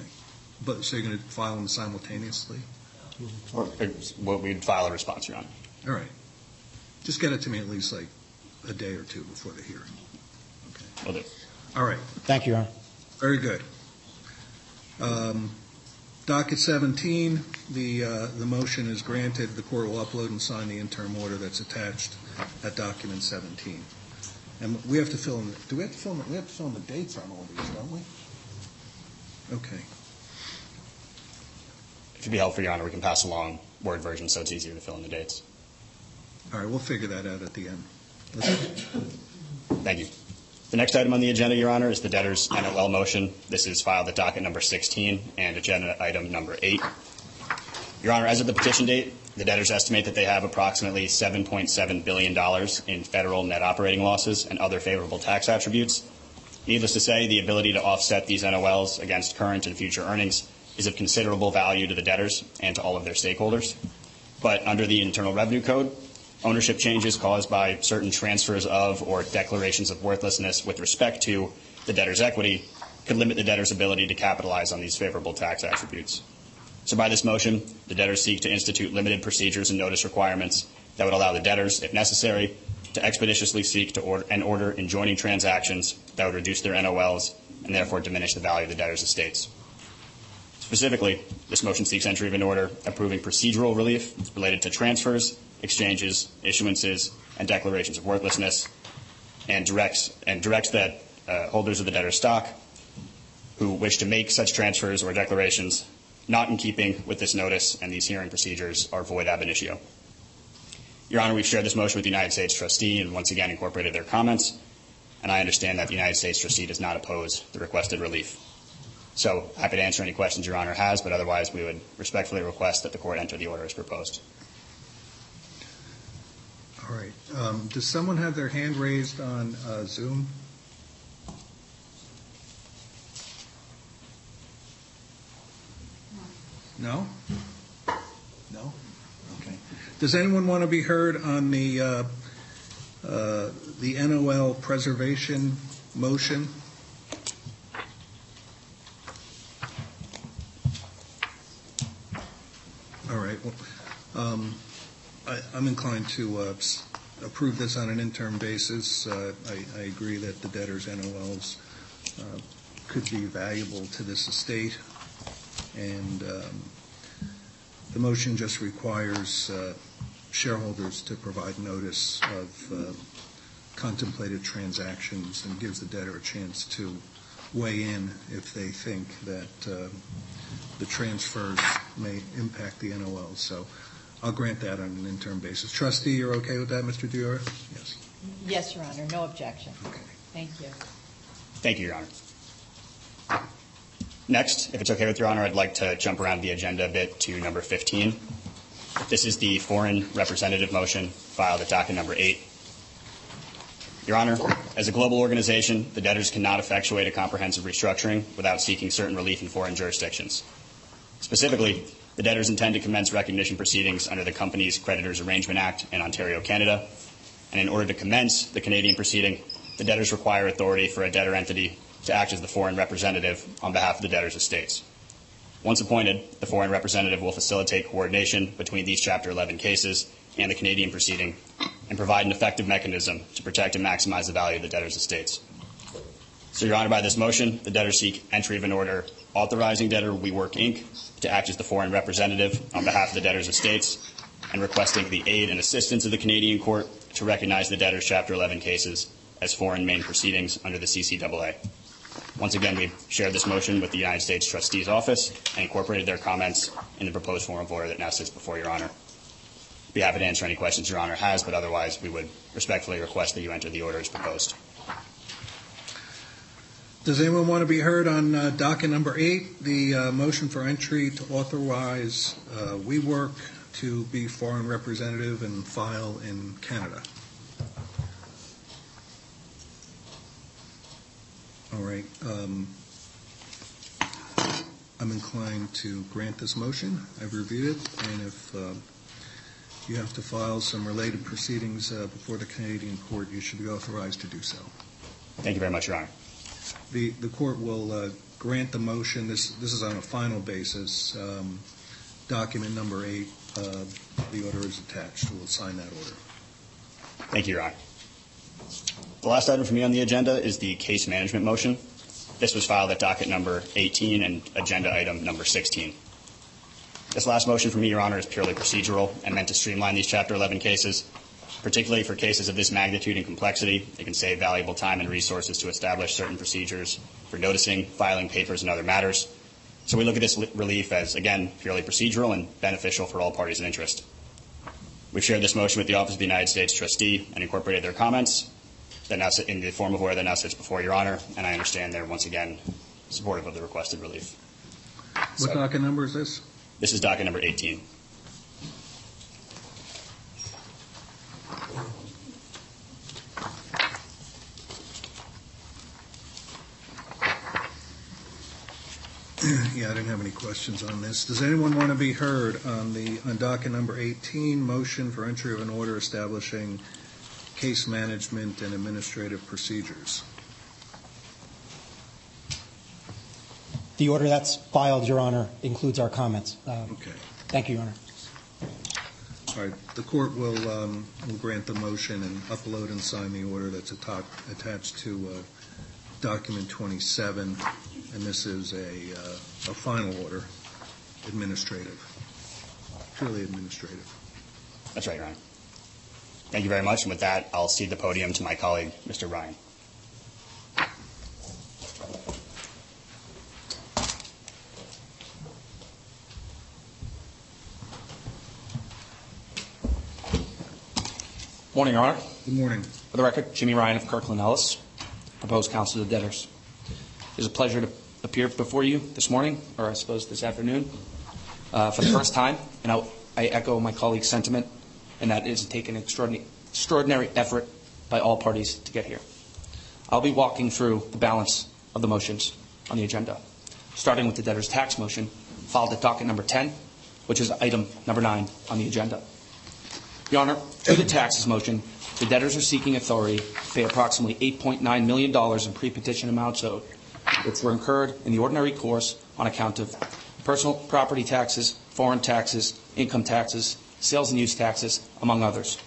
Speaker 2: But, so you're going to file them simultaneously?
Speaker 14: Or, We'd file a response, Your Honor.
Speaker 2: All right. Just get it to me at least like a day or two before the hearing. Okay.
Speaker 14: Will do.
Speaker 2: All right.
Speaker 13: Thank you, Your Honor.
Speaker 2: Very good. Um, Docket 17, the, uh, the motion is granted. The court will upload and sign the interim order that's attached at document 17. And we have to fill in, do we have to fill in, we have to fill in the dates on all these, don't we? Okay.
Speaker 14: If it'd be helpful, Your Honor, we can pass along Word version so it's easier to fill in the dates.
Speaker 2: All right, we'll figure that out at the end.
Speaker 14: Thank you. The next item on the agenda, Your Honor, is the debtor's NOL motion. This is filed at docket number 16 and agenda item number 8. Your Honor, as of the petition date, the debtors estimate that they have approximately $7.7 billion in federal net operating losses and other favorable tax attributes. Needless to say, the ability to offset these NOLs against current and future earnings is of considerable value to the debtors and to all of their stakeholders. But under the Internal Revenue Code, ownership changes caused by certain transfers of or declarations of worthlessness with respect to the debtor's equity could limit the debtor's ability to capitalize on these favorable tax attributes. So by this motion, the debtors seek to institute limited procedures and notice requirements that would allow the debtors, if necessary, to expeditiously seek to order and order enjoining transactions that would reduce their NOLs and therefore diminish the value of the debtors' estates. Specifically, this motion seeks entry of an order approving procedural relief related to transfers, exchanges, issuances, and declarations of worthlessness, and directs, that uh, holders of the debtor's stock who wish to make such transfers or declarations not in keeping with this notice and these hearing procedures are void ab initio. Your Honor, we've shared this motion with the United States trustee and once again incorporated their comments, and I understand that the United States trustee does not oppose the requested relief. So happy to answer any questions Your Honor has, but otherwise we would respectfully request that the court enter the order as proposed.
Speaker 2: All right. Um, Does someone have their hand raised on uh, Zoom? No? No? Okay. Does anyone want to be heard on the, uh, uh, the NOL preservation motion? All right. I'm inclined to uh, approve this on an interim basis. Uh, I agree that the debtor's NOLs uh, could be valuable to this estate, and um, the motion just requires shareholders to provide notice of contemplated transactions and gives the debtor a chance to weigh in if they think that the transfers may impact the NOL. So I'll grant that on an interim basis. Trustee, you're okay with that, Mr. D'Auria? Yes.
Speaker 9: Yes, Your Honor, no objection. Okay. Thank you.
Speaker 14: Thank you, Your Honor. Next, if it's okay with Your Honor, I'd like to jump around the agenda a bit to number 15. This is the foreign representative motion filed at docket number 8. Your Honor, as a global organization, the debtors cannot effectuate a comprehensive restructuring without seeking certain relief in foreign jurisdictions. Specifically, the debtors intend to commence recognition proceedings under the Companies Creditors Arrangement Act in Ontario, Canada. And in order to commence the Canadian proceeding, the debtors require authority for a debtor entity to act as the foreign representative on behalf of the debtors' estates. Once appointed, the foreign representative will facilitate coordination between these Chapter 11 cases and the Canadian proceeding and provide an effective mechanism to protect and maximize the value of the debtor's estates. So, Your Honor, by this motion, the debtors seek entry of an order authorizing debtor WeWork Inc. to act as the foreign representative on behalf of the debtor's estates and requesting the aid and assistance of the Canadian court to recognize the debtor's Chapter 11 cases as foreign main proceedings under the CCAA. Once again, we've shared this motion with the United States Trustee's Office and incorporated their comments in the proposed form of order that now sits before Your Honor. I'd Be happy to answer any questions Your Honor has, but otherwise we would respectfully request that you enter the order as proposed.
Speaker 2: Does anyone want to be heard on uh, docket number eight, the uh, motion for entry to authorize uh, WeWork to be foreign representative and file in Canada? All right. um, I'm inclined to grant this motion. I've reviewed it, and if um, you have to file some related proceedings uh, before the Canadian court, you should be authorized to do so.
Speaker 14: Thank you very much, Your Honor.
Speaker 2: The, the court will uh, grant the motion. This, this is on a final basis. Um, Document number eight, uh, the order is attached. We'll sign that order.
Speaker 14: Thank you, Your Honor. The last item for me on the agenda is the case management motion. This was filed at docket number 18 and agenda item number 16. This last motion for me, Your Honor, is purely procedural and meant to streamline these Chapter 11 cases, particularly for cases of this magnitude and complexity. It can save valuable time and resources to establish certain procedures for noticing, filing papers, and other matters. So we look at this relief as, again, purely procedural and beneficial for all parties in interest. We've shared this motion with the Office of the United States Trustee and incorporated their comments that now sit in the form of where that now sits before Your Honor, and I understand they're once again supportive of the requested relief.
Speaker 2: What docket number is this?
Speaker 14: This is docket number 18.
Speaker 2: Yeah, I didn't have any questions on this. Does anyone want to be heard on the, on docket number 18, motion for entry of an order establishing case management and administrative procedures?
Speaker 13: The order that's filed, Your Honor, includes our comments. Uh,
Speaker 2: Okay.
Speaker 13: Thank you, Your Honor.
Speaker 2: All right, the court will, um, will grant the motion and upload and sign the order that's atta- attached to uh, document 27, and this is a, uh, a final order, administrative, purely administrative.
Speaker 14: That's right, Your Honor. Thank you very much, and with that, I'll cede the podium to my colleague, Mr. Ryan.
Speaker 16: Morning, Your Honor.
Speaker 2: Good morning.
Speaker 16: For the record, Jimmy Ryan of Kirkland Ellis, proposed counsel to debtors. It is a pleasure to appear before you this morning, or I suppose this afternoon, uh, for the first time, and I, I echo my colleague's sentiment, and that has taken extraordinary, extraordinary effort by all parties to get here. I'll be walking through the balance of the motions on the agenda, starting with the debtor's tax motion, filed at docket number 10, which is item number 9 on the agenda. Your Honor, to the taxes motion, the debtors are seeking authority to pay approximately $8.9 million in pre-petition amounts owed, which were incurred in the ordinary course on account of personal property taxes, foreign taxes, income taxes, sales and use taxes, among others.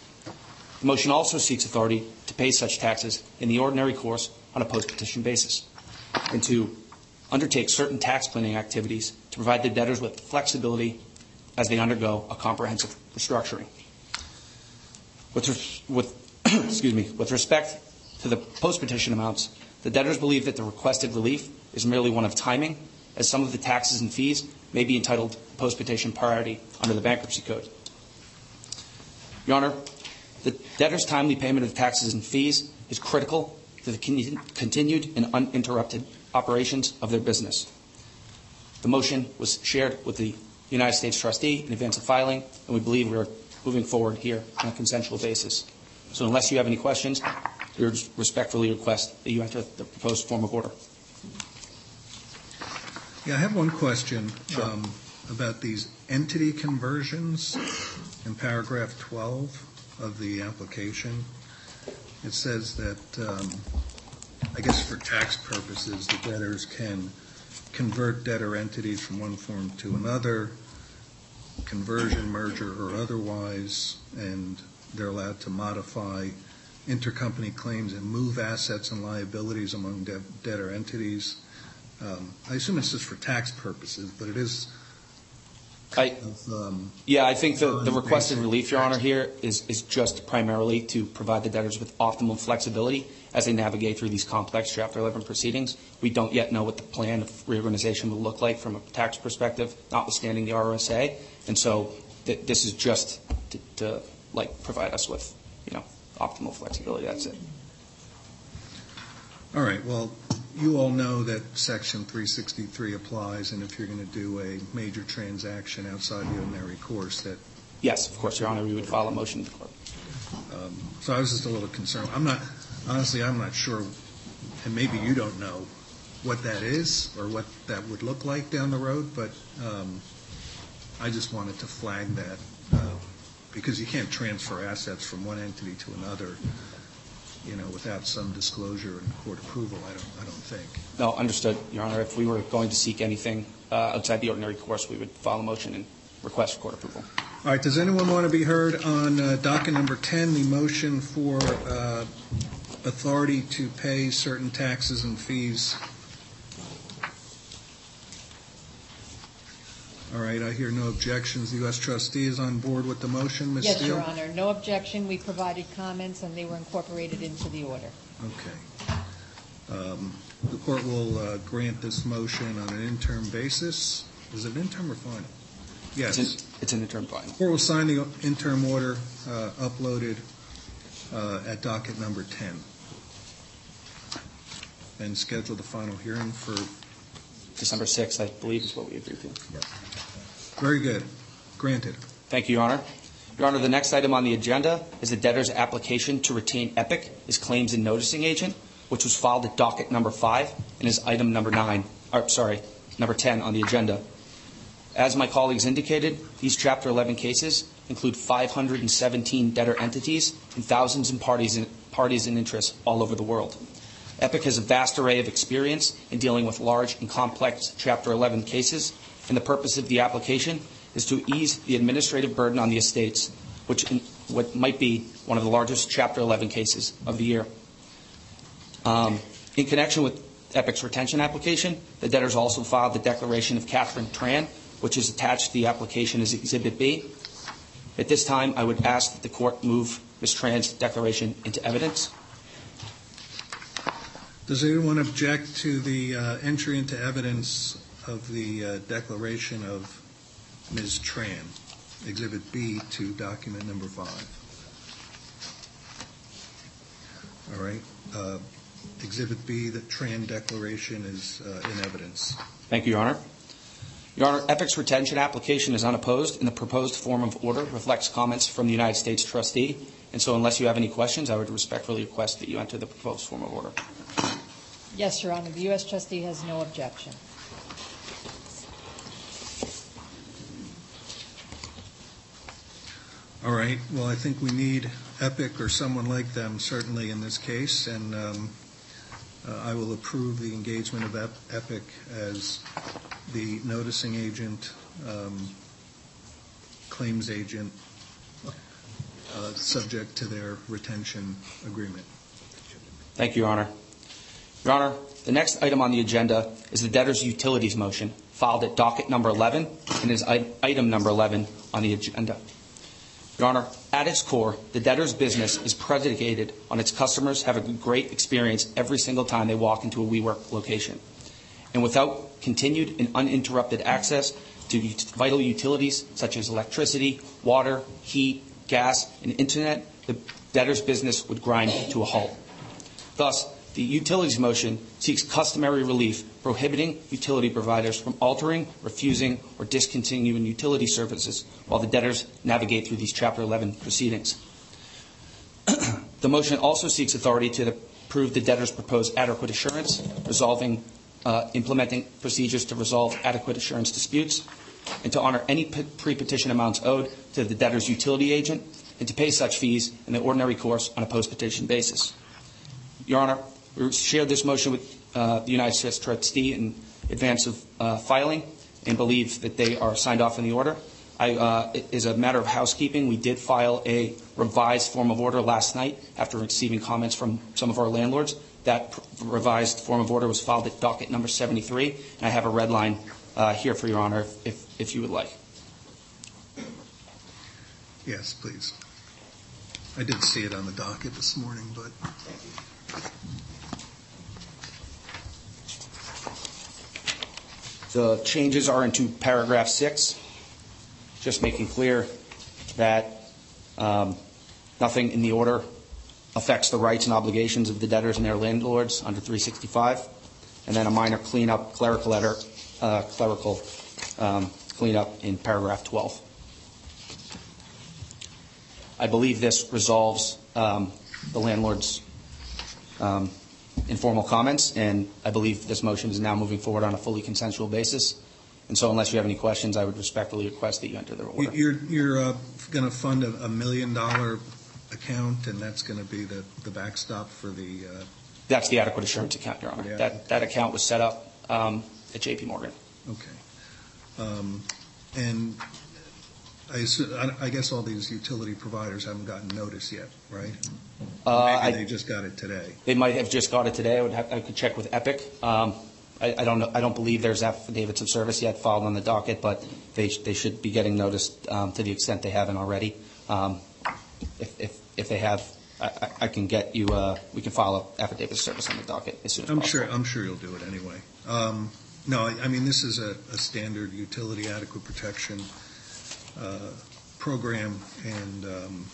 Speaker 16: The motion also seeks authority to pay such taxes in the ordinary course on a post-petition basis, and to undertake certain tax planning activities to provide the debtors with flexibility as they undergo a comprehensive restructuring. With, with, excuse me, with respect to the post-petition amounts, the debtors believe that the requested relief is merely one of timing, as some of the taxes and fees may be entitled post-petition priority under the Bankruptcy Code. Your Honor, the debtor's timely payment of taxes and fees is critical to the continued and uninterrupted operations of their business. The motion was shared with the United States trustee in advance of filing, and we believe we are moving forward here on a consensual basis. So unless you have any questions, we respectfully request that you enter the proposed form of order.
Speaker 2: Yeah, I have one question um, about these entity conversions in paragraph 12 of the application. It says that, um, I guess for tax purposes, the debtors can convert debtor entities from one form to another conversion, merger, or otherwise, and they're allowed to modify intercompany claims and move assets and liabilities among de- debtor entities. Um, I assume this is for tax purposes, but it is um,
Speaker 16: yeah, I think the, requested relief, Your Honor, here is, is just primarily to provide the debtors with optimal flexibility as they navigate through these complex Chapter 11 proceedings. We don't yet know what the plan of reorganization will look like from a tax perspective, notwithstanding the RSA. And so th- this is just to, to like provide us with, you know, optimal flexibility. That's it.
Speaker 2: All right, well, you all know that Section 363 applies, and if you're going to do a major transaction outside the ordinary course, that,
Speaker 16: Yes, of course, Your Honor, we would file a motion to the court.
Speaker 2: um, so I was just a little concerned. I'm not, honestly, I'm not sure, and maybe you don't know what that is or what that would look like down the road, but um, I just wanted to flag that, because you can't transfer assets from one entity to another, you know, without some disclosure and court approval, I don't, I don't think.
Speaker 16: No, understood, Your Honor. If we were going to seek anything uh, outside the ordinary course, we would file a motion and request court approval.
Speaker 2: All right, does anyone want to be heard on uh, docket number 10, the motion for uh, authority to pay certain taxes and fees? All right, I hear no objections. The U.S. trustee is on board with the motion, Ms.
Speaker 9: Yes, Your Honor, no objection. We provided comments, and they were incorporated into the order.
Speaker 2: Okay. Um, The court will uh, grant this motion on an interim basis. Is it interim or final? Yes.
Speaker 16: It's an- It's an interim final.
Speaker 2: Court will sign the interim order uh, uploaded uh, at docket number 10 and schedule the final hearing for,
Speaker 16: December 6th, I believe, is what we agreed to.
Speaker 2: Very good, granted.
Speaker 16: Thank you, Your Honor. Your Honor, the next item on the agenda is the debtor's application to retain Epic as claims and noticing agent, which was filed at docket number five and is item number nine, or, sorry, number 10 on the agenda. As my colleagues indicated, these Chapter 11 cases include 517 debtor entities and thousands of parties and, parties and interests all over the world. Epic has a vast array of experience in dealing with large and complex Chapter 11 cases, and the purpose of the application is to ease the administrative burden on the estates, which in, what might be one of the largest Chapter 11 cases of the year. Um, in connection with Epic's retention application, the debtors also filed the declaration of Catherine Tran, which is attached to the application as Exhibit B. At this time, I would ask that the court move Ms. Tran's declaration into evidence.
Speaker 2: Does anyone object to the uh, entry into evidence of the uh, declaration of Ms. Tran, Exhibit B to document number five? All right. uh, Exhibit B, the Tran declaration is uh, in evidence.
Speaker 16: Thank you, Your Honor. Your Honor, Epic's retention application is unopposed, and the proposed form of order reflects comments from the United States trustee. And so unless you have any questions, I would respectfully request that you enter the proposed form of order.
Speaker 9: Yes, Your Honor, the U.S. trustee has no objection.
Speaker 2: All right, well, I think we need Epic or someone like them certainly in this case, and um, uh, I will approve the engagement of Ep- Epic as the noticing agent, um, claims agent, uh, subject to their retention agreement.
Speaker 16: Thank you, Your Honor. Your Honor, the next item on the agenda is the debtor's utilities motion, filed at docket number 11 and is item number 11 on the agenda. Your Honor, at its core, the debtor's business is predicated on its customers having a great experience every single time they walk into a WeWork location. And without continued and uninterrupted access to vital utilities such as electricity, water, heat, gas, and internet, the debtor's business would grind to a halt. Thus, the utilities motion seeks customary relief prohibiting utility providers from altering, refusing, or discontinuing utility services while the debtors navigate through these Chapter 11 proceedings. the motion also seeks authority to approve the debtor's proposed adequate assurance, resolving, uh, implementing procedures to resolve adequate assurance disputes, and to honor any pre-petition amounts owed to the debtor's utility agent, and to pay such fees in the ordinary course on a post-petition basis. Your Honor, we shared this motion with the United States trustee in advance of uh, filing and believe that they are signed off in the order. I, uh, it is a matter of housekeeping. We did file a revised form of order last night after receiving comments from some of our landlords. That revised form of order was filed at docket number 73, and I have a red line uh, here for Your Honor if- if, if you would like.
Speaker 2: Yes, please. I did see it on the docket this morning, but
Speaker 16: The changes are into paragraph six, just making clear that um, nothing in the order affects the rights and obligations of the debtors and their landlords under 365, and then a minor cleanup, clerical letter, uh, clerical um, cleanup in paragraph 12. I believe this resolves um, the landlord's informal comments, and I believe this motion is now moving forward on a fully consensual basis. And so unless you have any questions, I would respectfully request that you enter the order.
Speaker 2: you're, you're going to fund a a million-dollar account, and that's going to be the the backstop for the, uh,
Speaker 16: That's the adequate assurance account, Your Honor.
Speaker 2: Yeah.
Speaker 16: That, that account was set up um, at JP Morgan.
Speaker 2: okay. Um, And I assu- I I guess all these utility providers haven't gotten notice yet, right?
Speaker 16: Uh,
Speaker 2: Maybe they just got it today.
Speaker 16: They might have just got it today. I would have, I could check with Epiq. Um, I, I don't know, I don't believe there's affidavits of service yet filed on the docket, but they, sh- they should be getting noticed um, to the extent they haven't already. Um, If, if, if they have, I, can get you, uh, we can file an affidavit of service on the docket as soon as
Speaker 2: I'm
Speaker 16: possible.
Speaker 2: sure, I'm sure you'll do it anyway. Um, No, I I mean, this is a a standard utility adequate protection program, and um,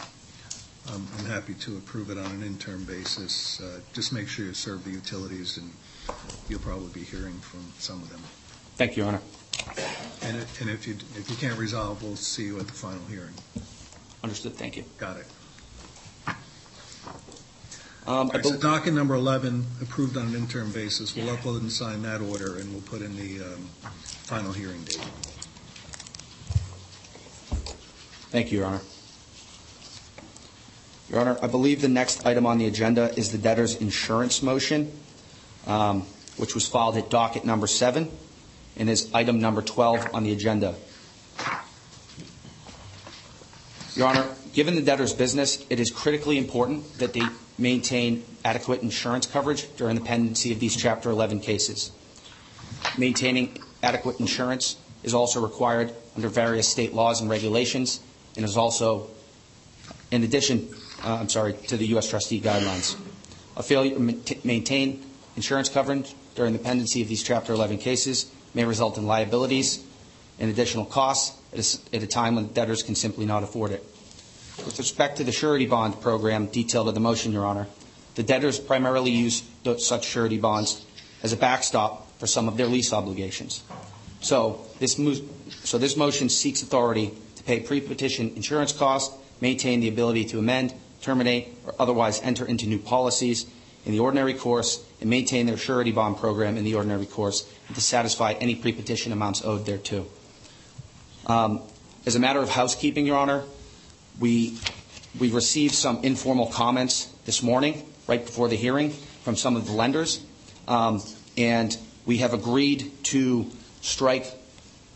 Speaker 2: I'm I'm happy to approve it on an interim basis. Uh, Just make sure you serve the utilities, and you'll probably be hearing from some of them.
Speaker 16: Thank you, Your Honor.
Speaker 2: And and if you, if you can't resolve, we'll see you at the final hearing.
Speaker 16: Understood, thank you.
Speaker 2: Got it.
Speaker 16: Um,
Speaker 2: so docket number 11, approved on an interim basis. We'll upload and sign that order, and we'll put in the um, final hearing date.
Speaker 16: Thank you, Your Honor. Your Honor, I believe the next item on the agenda is the debtor's insurance motion, um, which was filed at docket number seven and is item number 12 on the agenda. Your Honor, given the debtor's business, it is critically important that they maintain adequate insurance coverage during the pendency of these Chapter 11 cases. Maintaining adequate insurance is also required under various state laws and regulations, and is also, in addition, uh, I'm sorry, to the U.S. trustee guidelines. A failure to maintain insurance coverage during the pendency of these Chapter 11 cases may result in liabilities and additional costs at a time when debtors can simply not afford it. With respect to the surety bond program detailed in the motion, Your Honor, the debtors primarily use such surety bonds as a backstop for some of their lease obligations. So this, mo- so this motion seeks authority pay pre-petition insurance costs, maintain the ability to amend, terminate, or otherwise enter into new policies in the ordinary course, and maintain their surety bond program in the ordinary course, and to satisfy any pre-petition amounts owed thereto. Um, As a matter of housekeeping, Your Honor, we, we received some informal comments this morning, right before the hearing, from some of the lenders, Um, and we have agreed to strike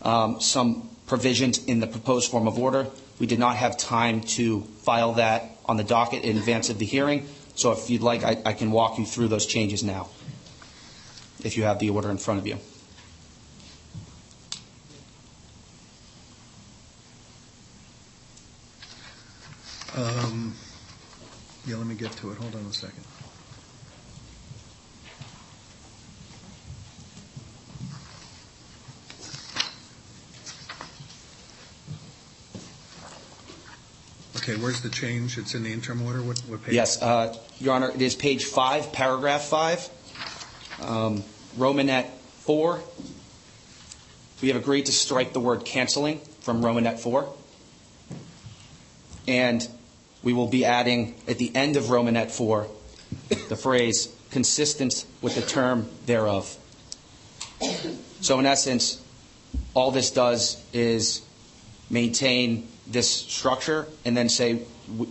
Speaker 16: um, some provisions in the proposed form of order. We did not have time to file that on the docket in advance of the hearing, so if you'd like, I can walk you through those changes now, if you have the order in front of you.
Speaker 2: Um, Yeah, let me get to it. Hold on a second. Okay, where's the change? It's in the interim order? What what page?
Speaker 16: Yes, uh, Your Honor, it is page five, paragraph five, um, Romanette four. We have agreed to strike the word canceling from Romanette four. And we will be adding at the end of Romanette four, the phrase consistent with the term thereof. So in essence, all this does is maintain this structure and then say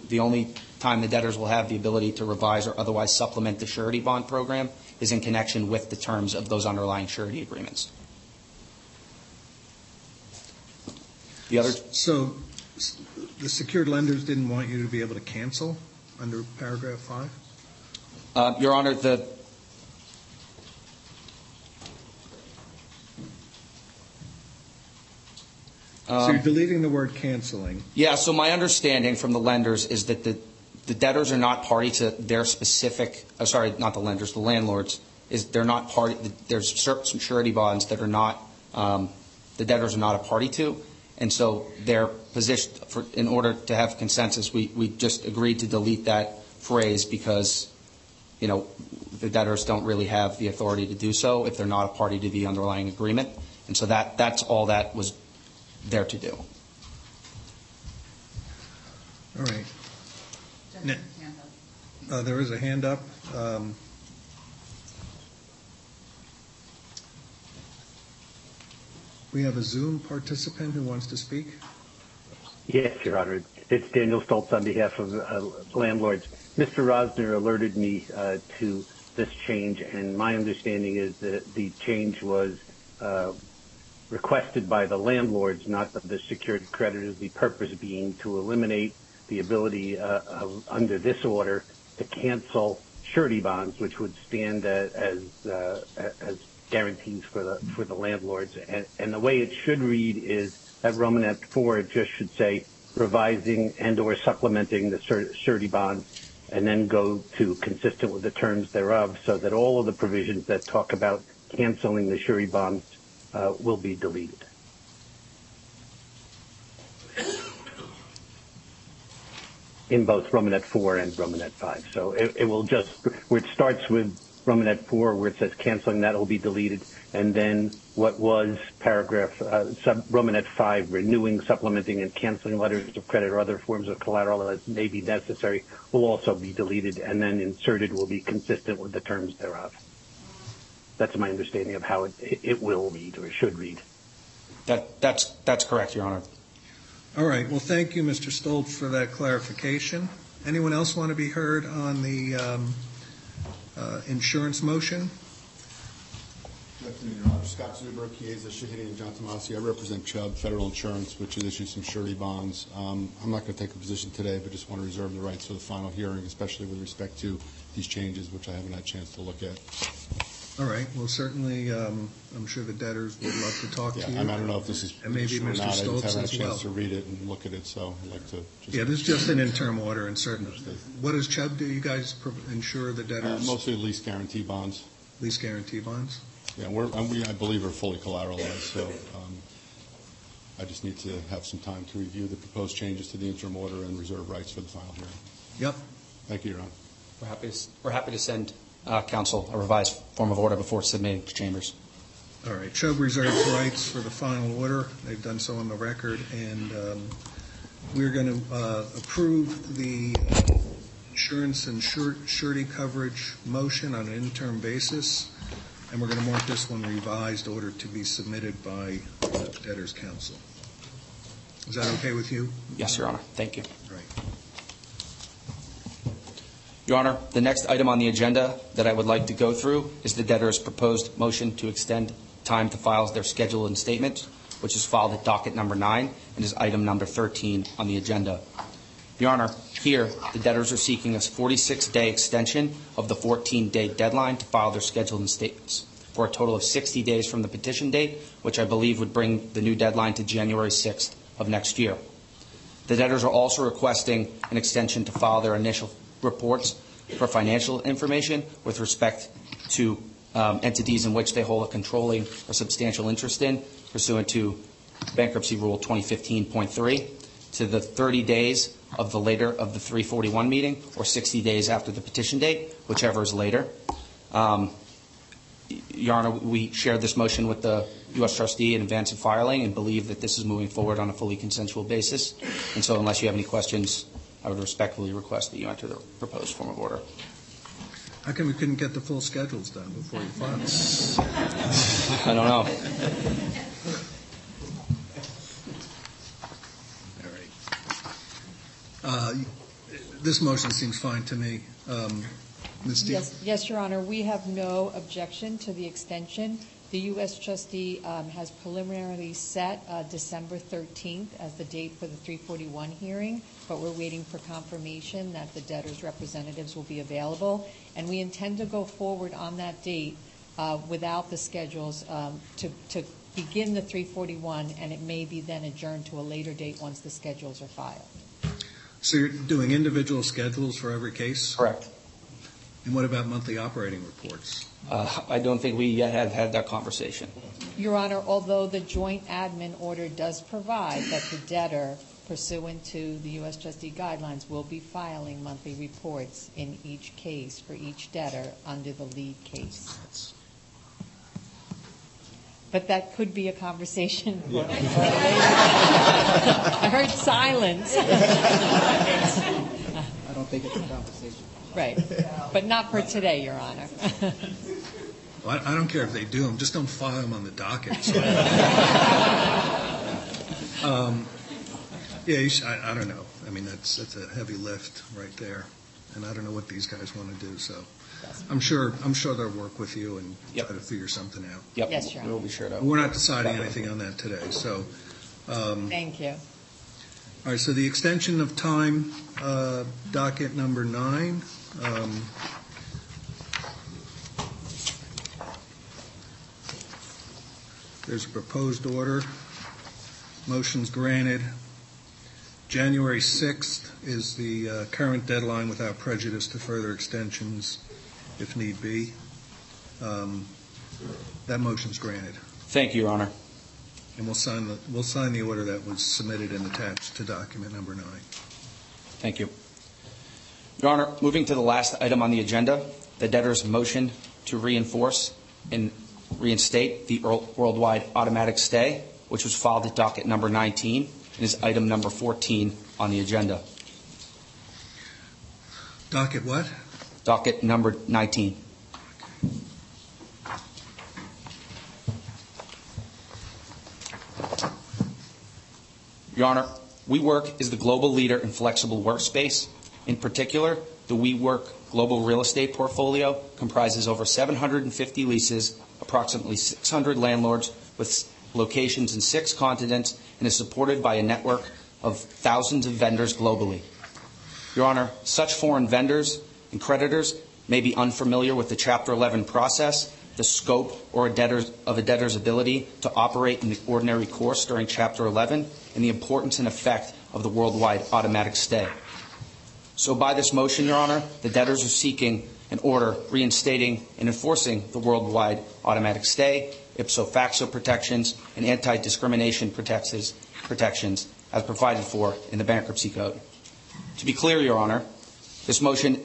Speaker 16: the only time the debtors will have the ability to revise or otherwise supplement the surety bond program is in connection with the terms of those underlying surety agreements. The other,
Speaker 2: So the secured lenders didn't want you to be able to cancel under paragraph five?
Speaker 16: uh, Your Honor, the,
Speaker 2: So you're
Speaker 16: um,
Speaker 2: deleting the word canceling.
Speaker 16: Yeah, so my understanding from the lenders is that the, the debtors are not party to their specific, uh, sorry, not the lenders, the landlords, is they're not party, there's certain surety bonds that are not, um, the debtors are not a party to. And so their position, in order to have consensus, we, we just agreed to delete that phrase because, you know, the debtors don't really have the authority to do so if they're not a party to the underlying agreement. And so that, that's all that was there to do.
Speaker 2: All right. Ne- Uh, There is a hand up. Um, We have a Zoom participant who wants to speak.
Speaker 11: Yes, Your Honor. It's Daniel Stolz on behalf of uh, landlords. Mr. Rosner alerted me uh, to this change, and my understanding is that the change was uh, requested by the landlords, not the secured creditors, the purpose being to eliminate the ability uh, under this order to cancel surety bonds, which would stand uh, as uh, as guarantees for the for the landlords. And, the way it should read is at Romanette 4, it just should say revising and or supplementing the sur- surety bonds and then go to consistent with the terms thereof so that all of the provisions that talk about canceling the surety bonds uh, will be deleted. in both Romanette 4 and Romanette 5. So it, it will just, where it starts with Romanette 4, where it says canceling, that will be deleted. And then what was paragraph, uh, sub, Romanette 5, renewing, supplementing, and canceling letters of credit or other forms of collateral that may be necessary will also be deleted. And then inserted will be consistent with the terms thereof. That's my understanding of how it, it will read or should read.
Speaker 16: That, that's, that's correct, Your Honor.
Speaker 2: All right, well, thank you, Mr. Stolz, for that clarification. Anyone else want to be heard on the um, uh, insurance motion?
Speaker 17: Good afternoon, Your Honor. Scott Zuber, Chiesa, Shahinian, and Giantomasi. I represent Chubb Federal Insurance, which has issued some surety bonds. Um, I'm not going to take a position today, but just want to reserve the rights for the final hearing, especially with respect to these changes, which I haven't had a chance to look at.
Speaker 2: All right, well, certainly, um, I'm sure the debtors would love to talk to
Speaker 17: Yeah,
Speaker 2: you.
Speaker 17: I I don't know if this is
Speaker 2: And maybe
Speaker 17: true or
Speaker 2: Mr.
Speaker 17: not. I just
Speaker 2: Stolz
Speaker 17: haven't had
Speaker 2: as
Speaker 17: a
Speaker 2: well.
Speaker 17: chance to read it and look at it, so I'd like to just...
Speaker 2: Yeah, this is just an interim order and certain, what does Chubb do? You guys pro- insure the
Speaker 17: Uh,
Speaker 2: debtors?
Speaker 17: Mostly lease guarantee bonds.
Speaker 2: Lease guarantee bonds?
Speaker 17: Yeah, we're, and we, I believe, are fully collateralized, so um, I just need to have some time to review the proposed changes to the interim order and reserve rights for the final hearing.
Speaker 2: Yep.
Speaker 17: Thank you, Your Honor.
Speaker 16: We're happy to, we're happy to send uh, counsel a revised form of order before submitting to chambers.
Speaker 2: All right, Chubb reserves rights for the final order. They've done so on the record, and um, we're going to uh, approve the uh, insurance and surety coverage motion on an interim basis, and we're going to want this one revised order to be submitted by debtors' counsel. Is that okay with you?
Speaker 16: Yes, Your Honor. Thank you.
Speaker 2: Right.
Speaker 16: Your Honor, the next item on the agenda that I would like to go through is the debtor's proposed motion to extend time to file their schedule and statement, which is filed at docket number nine and is item number 13 on the agenda. Your Honor, here, the debtors are seeking a 46-day extension of the 14-day deadline to file their schedule and statements for a total of 60 days from the petition date, which I believe would bring the new deadline to January 6th of next year. The debtors are also requesting an extension to file their initial reports for financial information with respect to um, entities in which they hold a controlling or substantial interest in pursuant to Bankruptcy Rule 2015.3 to the 30 days of the later of the 341 meeting or 60 days after the petition date, whichever is later. Um, Your Honor, we shared this motion with the U.S. trustee in advance of filing and believe that this is moving forward on a fully consensual basis. And so unless you have any questions, I would respectfully request that you enter the proposed form of order.
Speaker 2: How come we couldn't get the full schedules done before you filed?
Speaker 16: I don't know.
Speaker 2: All right. Uh, This motion seems fine to me. Um, Ms. Steele?
Speaker 9: Yes, yes, Your Honor, we have no objection to the extension The U.S. trustee um, has preliminarily set uh, December 13th as the date for the 341 hearing, but we're waiting for confirmation that the debtor's representatives will be available. And we intend to go forward on that date uh, without the schedules um, to, to begin the 341, and it may be then adjourned to a later date once the schedules are filed.
Speaker 2: So you're doing individual schedules for every case?
Speaker 16: Correct.
Speaker 2: And what about monthly operating reports?
Speaker 16: Uh, I don't think we yet have had that conversation.
Speaker 9: Your Honor, although the joint admin order does provide that the debtor, pursuant to the U.S. trustee guidelines, will be filing monthly reports in each case for each debtor under the lead case. But that could be a conversation. for- for later. I heard silence.
Speaker 3: I don't think it's a conversation.
Speaker 9: Right, but not for today, Your Honor.
Speaker 2: Well, I I don't care if they do them, just don't file them on the docket. so- Um, Yeah, you should- I I don't know. I mean, that's that's a heavy lift right there, and I don't know what these guys want to do, so I'm sure, I'm sure they'll work with you and try to figure something out.
Speaker 16: Yep.
Speaker 9: Yes, Your
Speaker 16: We'll be sure to.
Speaker 2: We're not deciding anything on that today, so. um,
Speaker 9: Thank you.
Speaker 2: All right, so the extension of time, uh, docket number nine. um, There's a proposed order. Motion's granted. January 6th is the uh, current deadline without prejudice to further extensions if need be. Um, That motion's granted.
Speaker 16: Thank you, Your Honor.
Speaker 2: And we'll sign the, we'll sign the order that was submitted and attached to document number nine.
Speaker 16: Thank you. Your Honor, moving to the last item on the agenda, the debtor's motion to reinforce and reinstate the worldwide automatic stay, which was filed at docket number 19, and is item number 14 on the agenda.
Speaker 2: Docket what?
Speaker 16: Docket number 19. Your Honor, WeWork is the global leader in flexible workspace. In particular, the WeWork global real estate portfolio comprises over 750 leases, approximately 600 landlords with locations in six continents, and is supported by a network of thousands of vendors globally. Your Honor, such foreign vendors and creditors may be unfamiliar with the Chapter 11 process, the scope or a debtor's, of a debtor's ability to operate in the ordinary course during Chapter 11, and the importance and effect of the worldwide automatic stay. So by this motion, Your Honor, the debtors are seeking an order reinstating and enforcing the worldwide automatic stay, ipso facto protections, and anti-discrimination protections, as provided for in the Bankruptcy Code. To be clear, Your Honor, this motion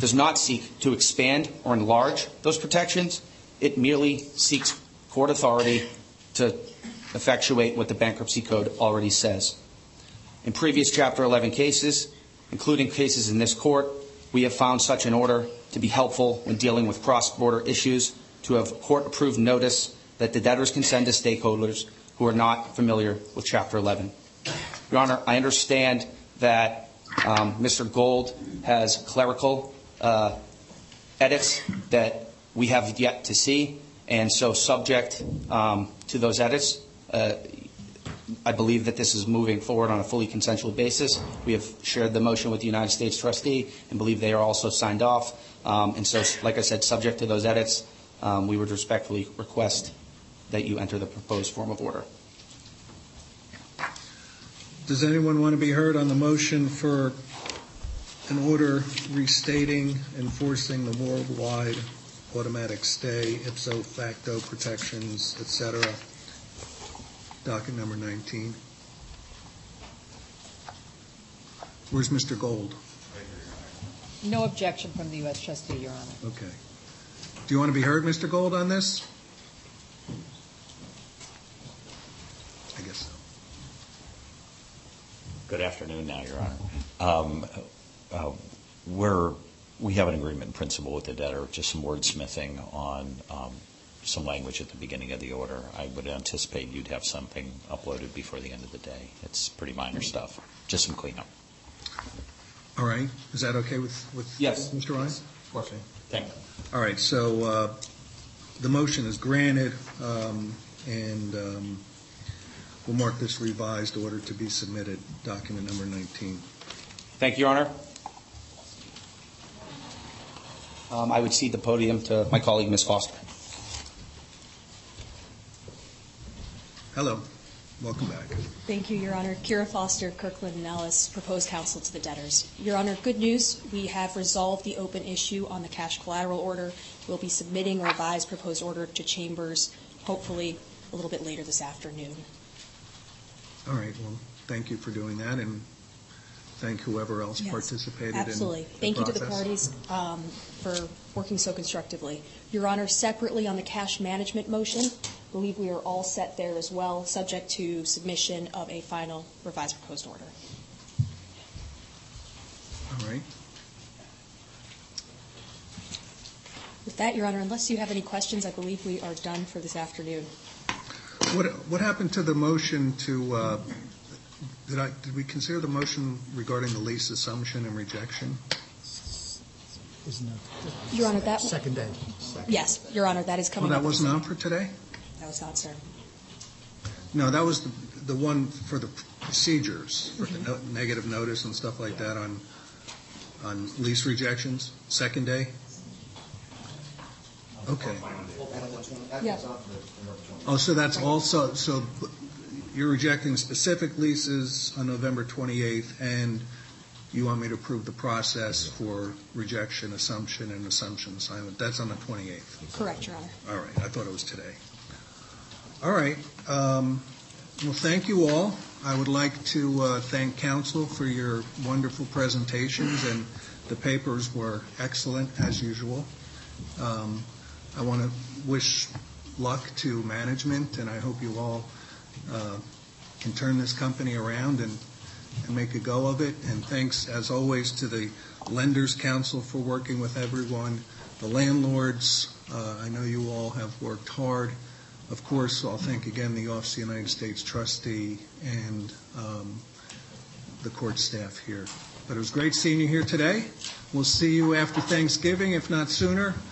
Speaker 16: does not seek to expand or enlarge those protections. It merely seeks court authority to effectuate what the Bankruptcy Code already says. In previous Chapter 11 cases, including cases in this court, we have found such an order to be helpful when dealing with cross-border issues, to have court-approved notice that the debtors can send to stakeholders who are not familiar with Chapter 11. Your Honor, I understand that um, Mr. Gold has clerical uh, edits that we have yet to see, and so subject um, to those edits, uh, I believe that this is moving forward on a fully consensual basis. We have shared the motion with the United States trustee and believe they are also signed off. Um, and so, like I said, subject to those edits, um, we would respectfully request that you enter the proposed form of order.
Speaker 2: Does anyone want to be heard on the motion for an order restating, enforcing the worldwide automatic stay, ipso facto protections, et cetera? Docket number 19. Where's Mr. Gold?
Speaker 9: No objection from the U.S. trustee, Your Honor.
Speaker 2: Okay. Do you want to be heard, Mr. Gold, on this? I guess so.
Speaker 8: Good afternoon now, Your Honor. Um, uh, We're, we have an agreement in principle with the debtor, just some wordsmithing on um, some language at the beginning of the order. I would anticipate you'd have something uploaded before the end of the day. It's pretty minor stuff, just some cleanup.
Speaker 2: All right. Is that okay with, with
Speaker 16: Yes.
Speaker 2: Mr. Ryan?
Speaker 16: Course.
Speaker 8: Thank you.
Speaker 2: All right, so uh, the motion is granted, um, and um, we'll mark this revised order to be submitted, document number 19.
Speaker 16: Thank you, Your Honor. Um, I would cede the podium to my colleague, Ms. Foster.
Speaker 2: Hello, welcome back.
Speaker 6: Thank you, Your Honor. Ciara Foster, Kirkland and Ellis, proposed counsel to the debtors. Your Honor, good news, we have resolved the open issue on the cash collateral order. We'll be submitting a revised proposed order to Chambers, hopefully a little bit later this afternoon.
Speaker 2: All right, well, thank you for doing that, and thank whoever else participated in
Speaker 6: Absolutely. Thank you to the parties um, for working so constructively. Your Honor, separately on the cash management motion, believe we are all set there as well, subject to submission of a final revised proposed order.
Speaker 2: All right.
Speaker 6: With that, Your Honor, unless you have any questions, I believe we are done for this afternoon.
Speaker 2: What, what happened to the motion to, uh, did I, did we consider the motion regarding the lease assumption and rejection?
Speaker 18: Isn't it?
Speaker 6: Your Honor, that-
Speaker 18: Second day.
Speaker 6: Yes, Your Honor, that is coming.
Speaker 2: Well, that
Speaker 6: up.
Speaker 2: wasn't on for today?
Speaker 6: That was not, sir.
Speaker 2: No, that was the, the one for the procedures, for the no- negative notice and stuff like that on, on lease rejections, second day? Okay.
Speaker 6: Yeah.
Speaker 2: Oh, so that's also, so you're rejecting specific leases on November 28th, and you want me to approve the process for rejection, assumption, and assumption assignment? That's on the 28th?
Speaker 6: Correct, Your Honor.
Speaker 2: All right, I thought it was today. All right, um, well, thank you all. I would like to uh, thank counsel for your wonderful presentations, and the papers were excellent, as usual. Um, I want to wish luck to management, and I hope you all uh, can turn this company around and and make a go of it. And thanks, as always, to the Lenders Counsel for working with everyone, the landlords. uh, I know you all have worked hard. Of course, I'll thank again the Office of the United States trustee and um, the court staff here. But it was great seeing you here today. We'll see you after Thanksgiving, if not sooner.